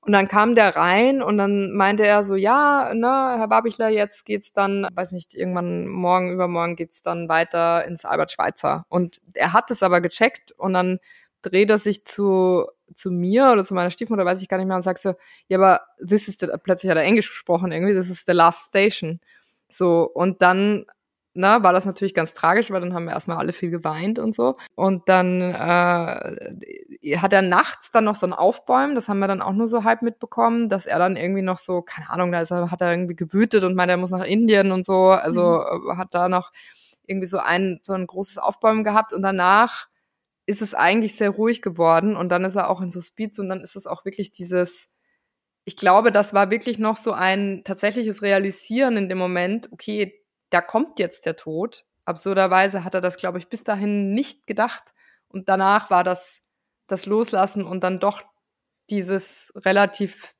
Und dann kam der rein und dann meinte er so, ja, ne, Herr Babichler, jetzt geht's dann, weiß nicht, irgendwann morgen, übermorgen geht's dann weiter ins Albert Schweitzer. Und er hat es aber gecheckt und dann dreht er sich zu, zu mir oder zu meiner Stiefmutter, weiß ich gar nicht mehr, und sagt so, ja, aber this is the, plötzlich hat er Englisch gesprochen irgendwie, das ist the last station. So, und dann na, war das natürlich ganz tragisch, weil dann haben wir erstmal alle viel geweint und so. Und dann äh, hat er nachts dann noch so ein Aufbäumen, das haben wir dann auch nur so halb mitbekommen, dass er dann irgendwie noch so, keine Ahnung, da ist er, hat er irgendwie gewütet und meinte, er muss nach Indien und so. Also mhm. hat da noch irgendwie so ein, so ein großes Aufbäumen gehabt und danach ist es eigentlich sehr ruhig geworden und dann ist er auch in so Speeds und dann ist es auch wirklich dieses, ich glaube, das war wirklich noch so ein tatsächliches Realisieren in dem Moment, okay, da kommt jetzt der Tod. Absurderweise hat er das, glaube ich, bis dahin nicht gedacht. Und danach war das das Loslassen und dann doch dieses relativ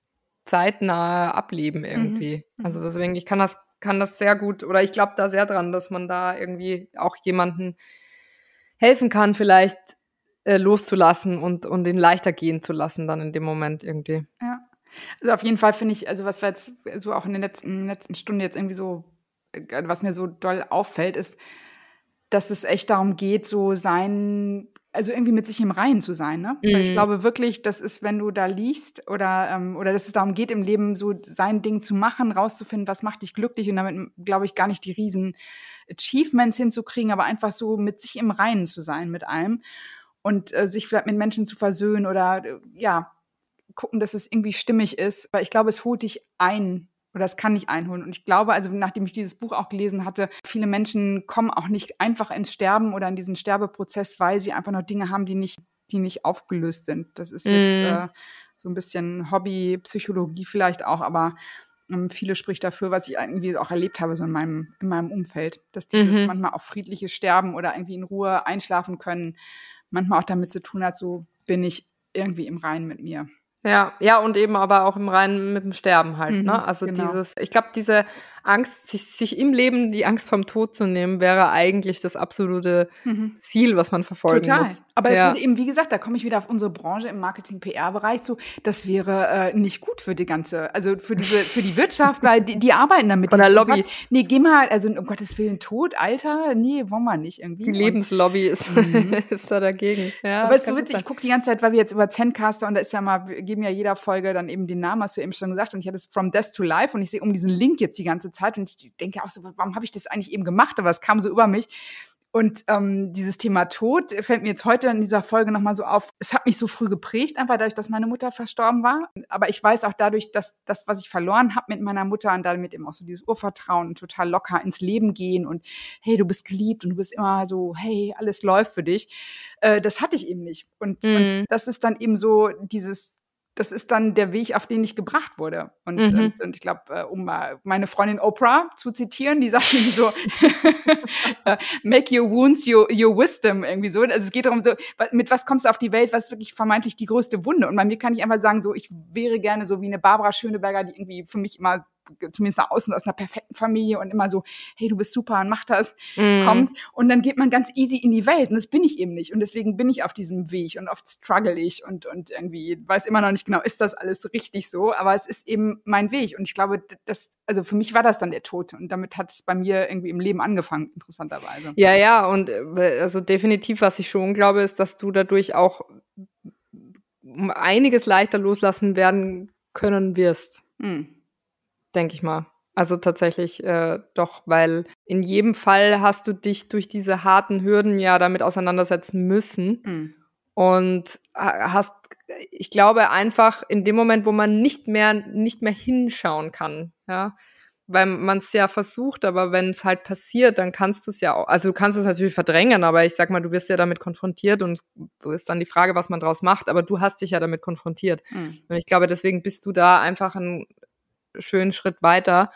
zeitnahe Ableben irgendwie. Mhm. Also deswegen, ich kann das, kann das sehr gut, oder ich glaube da sehr dran, dass man da irgendwie auch jemanden helfen kann, vielleicht äh, loszulassen und, und ihn leichter gehen zu lassen dann in dem Moment irgendwie. Ja. Also auf jeden Fall finde ich, also was wir jetzt so auch in den letzten, in den letzten Stunden jetzt irgendwie so was mir so doll auffällt, ist, dass es echt darum geht, so sein, also irgendwie mit sich im Reinen zu sein. Ne? Mhm. Weil ich mhm. glaube wirklich, das ist, wenn du da liest oder, ähm, oder dass es darum geht, im Leben so sein Ding zu machen, rauszufinden, was macht dich glücklich und damit, glaube ich, gar nicht die riesen Achievements hinzukriegen, aber einfach so mit sich im Reinen zu sein mit allem und äh, sich vielleicht mit Menschen zu versöhnen oder äh, ja, gucken, dass es irgendwie stimmig ist. Weil ich glaube, es holt dich ein oder es kann nicht einholen. Und ich glaube, also nachdem ich dieses Buch auch gelesen hatte, viele Menschen kommen auch nicht einfach ins Sterben oder in diesen Sterbeprozess, weil sie einfach noch Dinge haben, die nicht, die nicht aufgelöst sind. Das ist jetzt mm. äh, so ein bisschen Hobby, Psychologie vielleicht auch, aber ähm, viele spricht dafür, was ich irgendwie auch erlebt habe, so in meinem, in meinem Umfeld, dass dieses mhm. manchmal auch friedliche Sterben oder irgendwie in Ruhe einschlafen können, manchmal auch damit zu tun hat, so bin ich irgendwie im Reinen mit mir. Ja, ja, und eben aber auch im Reinen mit dem Sterben halt, ne? mhm, ne? Also genau. dieses, ich glaube, diese Angst, sich, sich im Leben die Angst vom Tod zu nehmen, wäre eigentlich das absolute mhm. Ziel, was man verfolgen Total. muss. Aber es ja. eben, wie gesagt, da komme ich wieder auf unsere Branche im Marketing-PR-Bereich zu. Das wäre äh, nicht gut für die ganze, also für diese, für die Wirtschaft, weil die, die arbeiten damit. Von der Lobby. Gott, nee, geh mal, also um Gottes Willen, Tod, Alter, nee, wollen wir nicht irgendwie. Die Lebenslobby ist, mhm. ist da dagegen. Ja, Aber es ist so witzig, ich gucke die ganze Zeit, weil wir jetzt über Zencaster und da ist ja mal, wir geben ja jeder Folge dann eben den Namen, hast du eben schon gesagt, und ich hatte es From Death to Life und ich sehe um diesen Link jetzt die ganze Zeit und ich denke auch so, warum habe ich das eigentlich eben gemacht? Aber es kam so über mich. Und ähm, dieses Thema Tod fällt mir jetzt heute in dieser Folge nochmal so auf. Es hat mich so früh geprägt, einfach dadurch, dass meine Mutter verstorben war. Aber ich weiß auch dadurch, dass das, was ich verloren habe mit meiner Mutter und damit eben auch so dieses Urvertrauen und total locker ins Leben gehen und hey, du bist geliebt und du bist immer so, hey, alles läuft für dich. Äh, das hatte ich eben nicht. Und, mhm. und das ist dann eben so dieses das ist dann der Weg, auf den ich gebracht wurde. Und, mhm. und, und, ich glaube, äh, um mal meine Freundin Oprah zu zitieren, die sagt irgendwie so, äh, make your wounds your, your wisdom irgendwie so. Also es geht darum, so, mit was kommst du auf die Welt, was ist wirklich vermeintlich die größte Wunde? Und bei mir kann ich einfach sagen, so, ich wäre gerne so wie eine Barbara Schöneberger, die irgendwie für mich immer zumindest nach außen aus einer perfekten Familie und immer so, hey, du bist super und mach das, mm. kommt. Und dann geht man ganz easy in die Welt. Und das bin ich eben nicht. Und deswegen bin ich auf diesem Weg und oft struggle ich und, und irgendwie weiß immer noch nicht genau, ist das alles richtig so. Aber es ist eben mein Weg. Und ich glaube, das, also für mich war das dann der Tod. Und damit hat es bei mir irgendwie im Leben angefangen, interessanterweise. Ja, ja. Und äh, also definitiv, was ich schon glaube, ist, dass du dadurch auch um einiges leichter loslassen werden können wirst. Mm denke ich mal. Also tatsächlich äh, doch, weil in jedem Fall hast du dich durch diese harten Hürden ja damit auseinandersetzen müssen. Mhm. Und hast, ich glaube einfach in dem Moment, wo man nicht mehr, nicht mehr hinschauen kann, ja, weil man es ja versucht, aber wenn es halt passiert, dann kannst du es ja auch, also du kannst es natürlich verdrängen, aber ich sag mal, du wirst ja damit konfrontiert und es ist dann die Frage, was man draus macht, aber du hast dich ja damit konfrontiert. Mhm. Und ich glaube, deswegen bist du da einfach ein schönen Schritt weiter.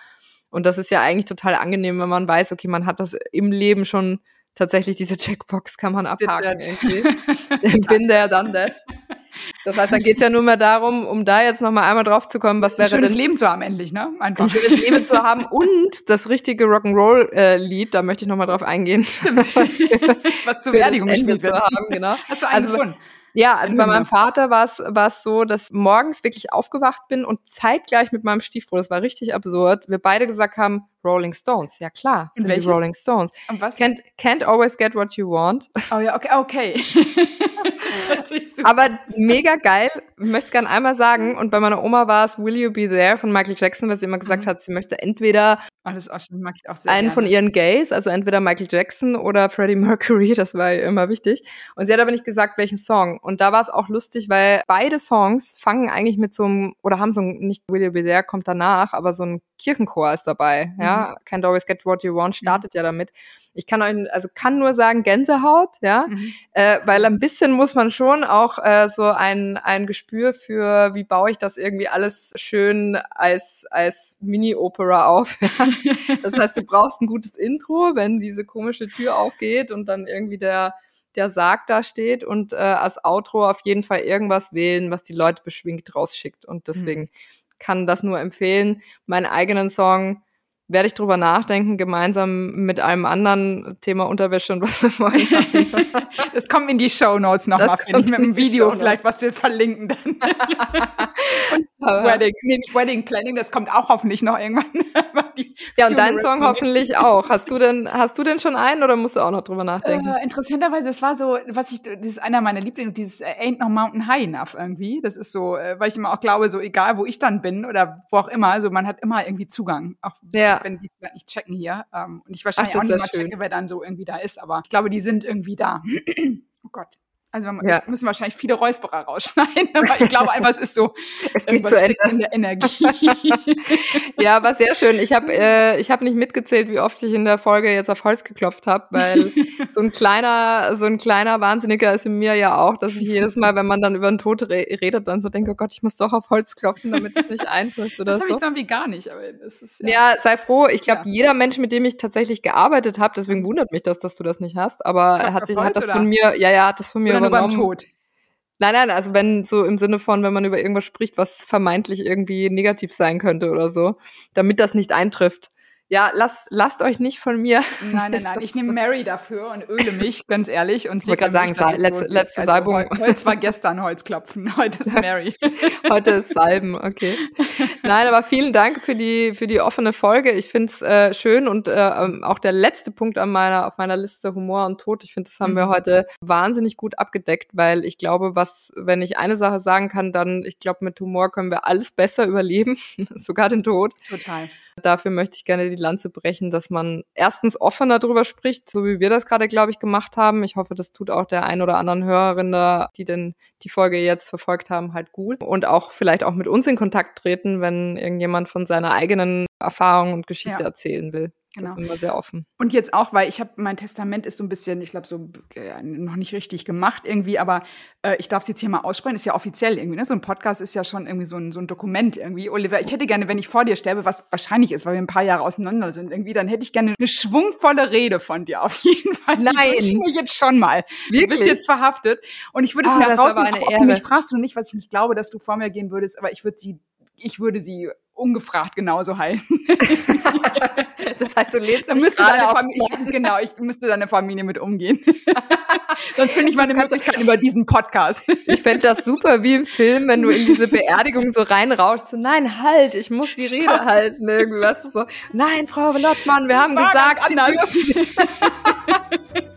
Und das ist ja eigentlich total angenehm, wenn man weiß, okay, man hat das im Leben schon tatsächlich diese Checkbox kann man abhaken irgendwie. Bin der dann that. Das heißt, dann geht's ja nur mehr darum, um da jetzt nochmal einmal drauf zu kommen, was wäre ein schönes denn, Leben zu haben endlich, ne? Einfach. Ein schönes Leben zu haben und das richtige Rock'n'Roll-Lied, äh, da möchte ich nochmal drauf eingehen. was zur Beerdigung gespielt wird. Haben, genau. Hast du einen also, gefunden? Ja, also bei meinem Vater war es war es so, dass morgens wirklich aufgewacht bin und zeitgleich mit meinem Stiefbruder, das war richtig absurd, wir beide gesagt haben, Rolling Stones. Ja klar, sind die Rolling Stones. Und was? Can't, can't always get what you want. Oh ja, okay, okay. Aber mega geil. Möchte es gerne einmal sagen. Und bei meiner Oma war es Will You Be There von Michael Jackson, weil sie immer gesagt mhm. hat, sie möchte entweder oh, das auch, mag ich auch sehr einen gerne. von ihren Gays, also entweder Michael Jackson oder Freddie Mercury, das war ihr immer wichtig. Und sie hat aber nicht gesagt, welchen Song. Und da war es auch lustig, weil beide Songs fangen eigentlich mit so einem, oder haben so ein, nicht Will You Be There, kommt danach, aber so ein Kirchenchor ist dabei. Ja, ja, Can't Always Get What You Want startet mhm. ja damit. Ich kann euch, also kann nur sagen Gänsehaut, ja, mhm. äh, weil ein bisschen muss man schon auch äh, so ein, ein Gespür für, wie baue ich das irgendwie alles schön als, als Mini-Opera auf. Ja? Das heißt, du brauchst ein gutes Intro, wenn diese komische Tür aufgeht und dann irgendwie der der Sarg da steht und äh, als Outro auf jeden Fall irgendwas wählen, was die Leute beschwingt rausschickt. Und deswegen mhm. kann das nur empfehlen. Meinen eigenen Song werde ich drüber nachdenken, gemeinsam mit einem anderen Thema Unterwäsche und was wir wollen. das kommt in die Show Notes nochmal, finde ich, mit einem Video vielleicht, was wir verlinken dann. Wedding, nee, nicht Wedding Planning, das kommt auch hoffentlich noch irgendwann. ja, und dein Song hoffentlich auch. Hast du denn, hast du denn schon einen oder musst du auch noch drüber nachdenken? Äh, interessanterweise, es war so, was ich, das ist einer meiner Lieblings, dieses äh, Ain't No Mountain High Enough irgendwie. Das ist so, äh, weil ich immer auch glaube, so egal wo ich dann bin oder wo auch immer, also man hat immer irgendwie Zugang. Auch ja. Wenn die es nicht checken hier. Ähm, und ich wahrscheinlich Ach, auch nicht mal checke, wer dann so irgendwie da ist, aber ich glaube, die sind irgendwie da. oh Gott. Also wir ja. müssen wahrscheinlich viele Räusperer rausschneiden, aber ich glaube einfach, es ist so es geht zu Ende. in der Energie. ja, war sehr schön. Ich habe äh, ich habe nicht mitgezählt, wie oft ich in der Folge jetzt auf Holz geklopft habe, weil so ein kleiner so ein kleiner Wahnsinniger ist in mir ja auch, dass ich jedes Mal, wenn man dann über den Tod re redet, dann so denke, oh Gott, ich muss doch auf Holz klopfen, damit es nicht eintrifft oder das so. Habe ich so irgendwie gar nicht, aber das ist ja. ja sei froh. Ich glaube, ja. jeder Mensch, mit dem ich tatsächlich gearbeitet habe, deswegen wundert mich das, dass du das nicht hast, aber er hat sich hat das von mir, ja ja, hat das von mir oder übernommen. Nur beim Tod. Nein, nein, also wenn so im Sinne von, wenn man über irgendwas spricht, was vermeintlich irgendwie negativ sein könnte oder so, damit das nicht eintrifft. Ja, lasst, lasst euch nicht von mir. Nein, nein, nein. Ich nehme Mary dafür und öle mich, ganz ehrlich. Und ich wollte gerade sagen, letzte, letzte also, Salbung. Holz war gestern Holzklopfen. Heute ist Mary. Heute ist Salben, okay. Nein, aber vielen Dank für die, für die offene Folge. Ich finde es äh, schön und äh, ähm, auch der letzte Punkt an meiner, auf meiner Liste Humor und Tod. Ich finde, das haben mhm. wir heute wahnsinnig gut abgedeckt, weil ich glaube, was, wenn ich eine Sache sagen kann, dann, ich glaube, mit Humor können wir alles besser überleben, sogar den Tod. Total. Dafür möchte ich gerne die Lanze brechen, dass man erstens offener darüber spricht, so wie wir das gerade, glaube ich, gemacht haben. Ich hoffe, das tut auch der ein oder anderen Hörerin da, die denn die Folge jetzt verfolgt haben, halt gut. Und auch vielleicht auch mit uns in Kontakt treten, wenn irgendjemand von seiner eigenen Erfahrung und Geschichte ja. erzählen will. Genau. Das ist immer sehr offen. Und jetzt auch, weil ich habe, mein Testament ist so ein bisschen, ich glaube, so äh, noch nicht richtig gemacht irgendwie, aber äh, ich darf es jetzt hier mal aussprechen, ist ja offiziell irgendwie, ne? So ein Podcast ist ja schon irgendwie so ein, so ein Dokument irgendwie. Oliver, ich hätte gerne, wenn ich vor dir sterbe, was wahrscheinlich ist, weil wir ein paar Jahre auseinander sind irgendwie, dann hätte ich gerne eine schwungvolle Rede von dir auf jeden Fall. Nein. Ich mir jetzt schon mal. Wirklich? Du bist jetzt verhaftet. Und ich würde es oh, mir rausnehmen, auch, auch, mich fragst du nicht, was ich nicht glaube, dass du vor mir gehen würdest, aber ich würde sie ich würde sie ungefragt genauso halten. das heißt, du lebst dann müsste deine Familie, ich, genau, ich müsste deine Familie mit umgehen. Sonst finde ich mal eine Möglichkeit über diesen Podcast. ich fände das super wie im Film, wenn du in diese Beerdigung so reinrauschst. So, nein, halt, ich muss die Rede Stopp. halten. Du, so, nein, Frau Lottmann, wir haben gesagt, Sie dürfen.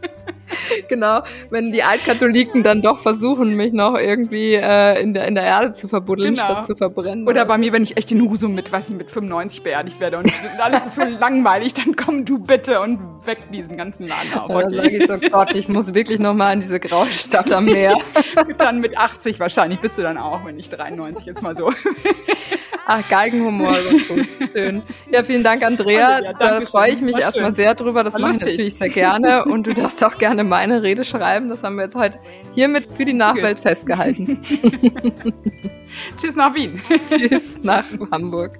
genau, wenn die Altkatholiken dann doch versuchen, mich noch irgendwie äh, in, der, in der Erde zu verbuddeln, genau. statt zu verbrennen. Oder bei mir, wenn ich echt in Husum mit, was ich mit 95 beerdigt werde und alles ist so langweilig, dann komm du bitte und weg diesen ganzen Laden auf. Okay. Da sage ich so, Gott, ich muss wirklich noch mal in diese graue Stadt am Meer. dann mit 80 wahrscheinlich bist du dann auch, wenn ich 93 jetzt mal so. Ach, Galgenhumor, das gut. Schön. Ja, vielen Dank, Andrea. Ja, da freue ich mich erstmal sehr drüber. Das mache ich natürlich sehr gerne. Und du darfst auch gerne meine Rede schreiben. Das haben wir jetzt heute hiermit für die Nachwelt festgehalten. Tschüss nach Wien. Tschüss nach Hamburg.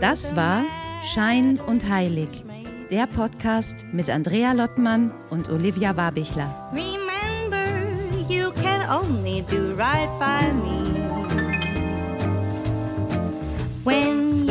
Das war Schein und Heilig, der Podcast mit Andrea Lottmann und Olivia Warbichler. Only do right by me. When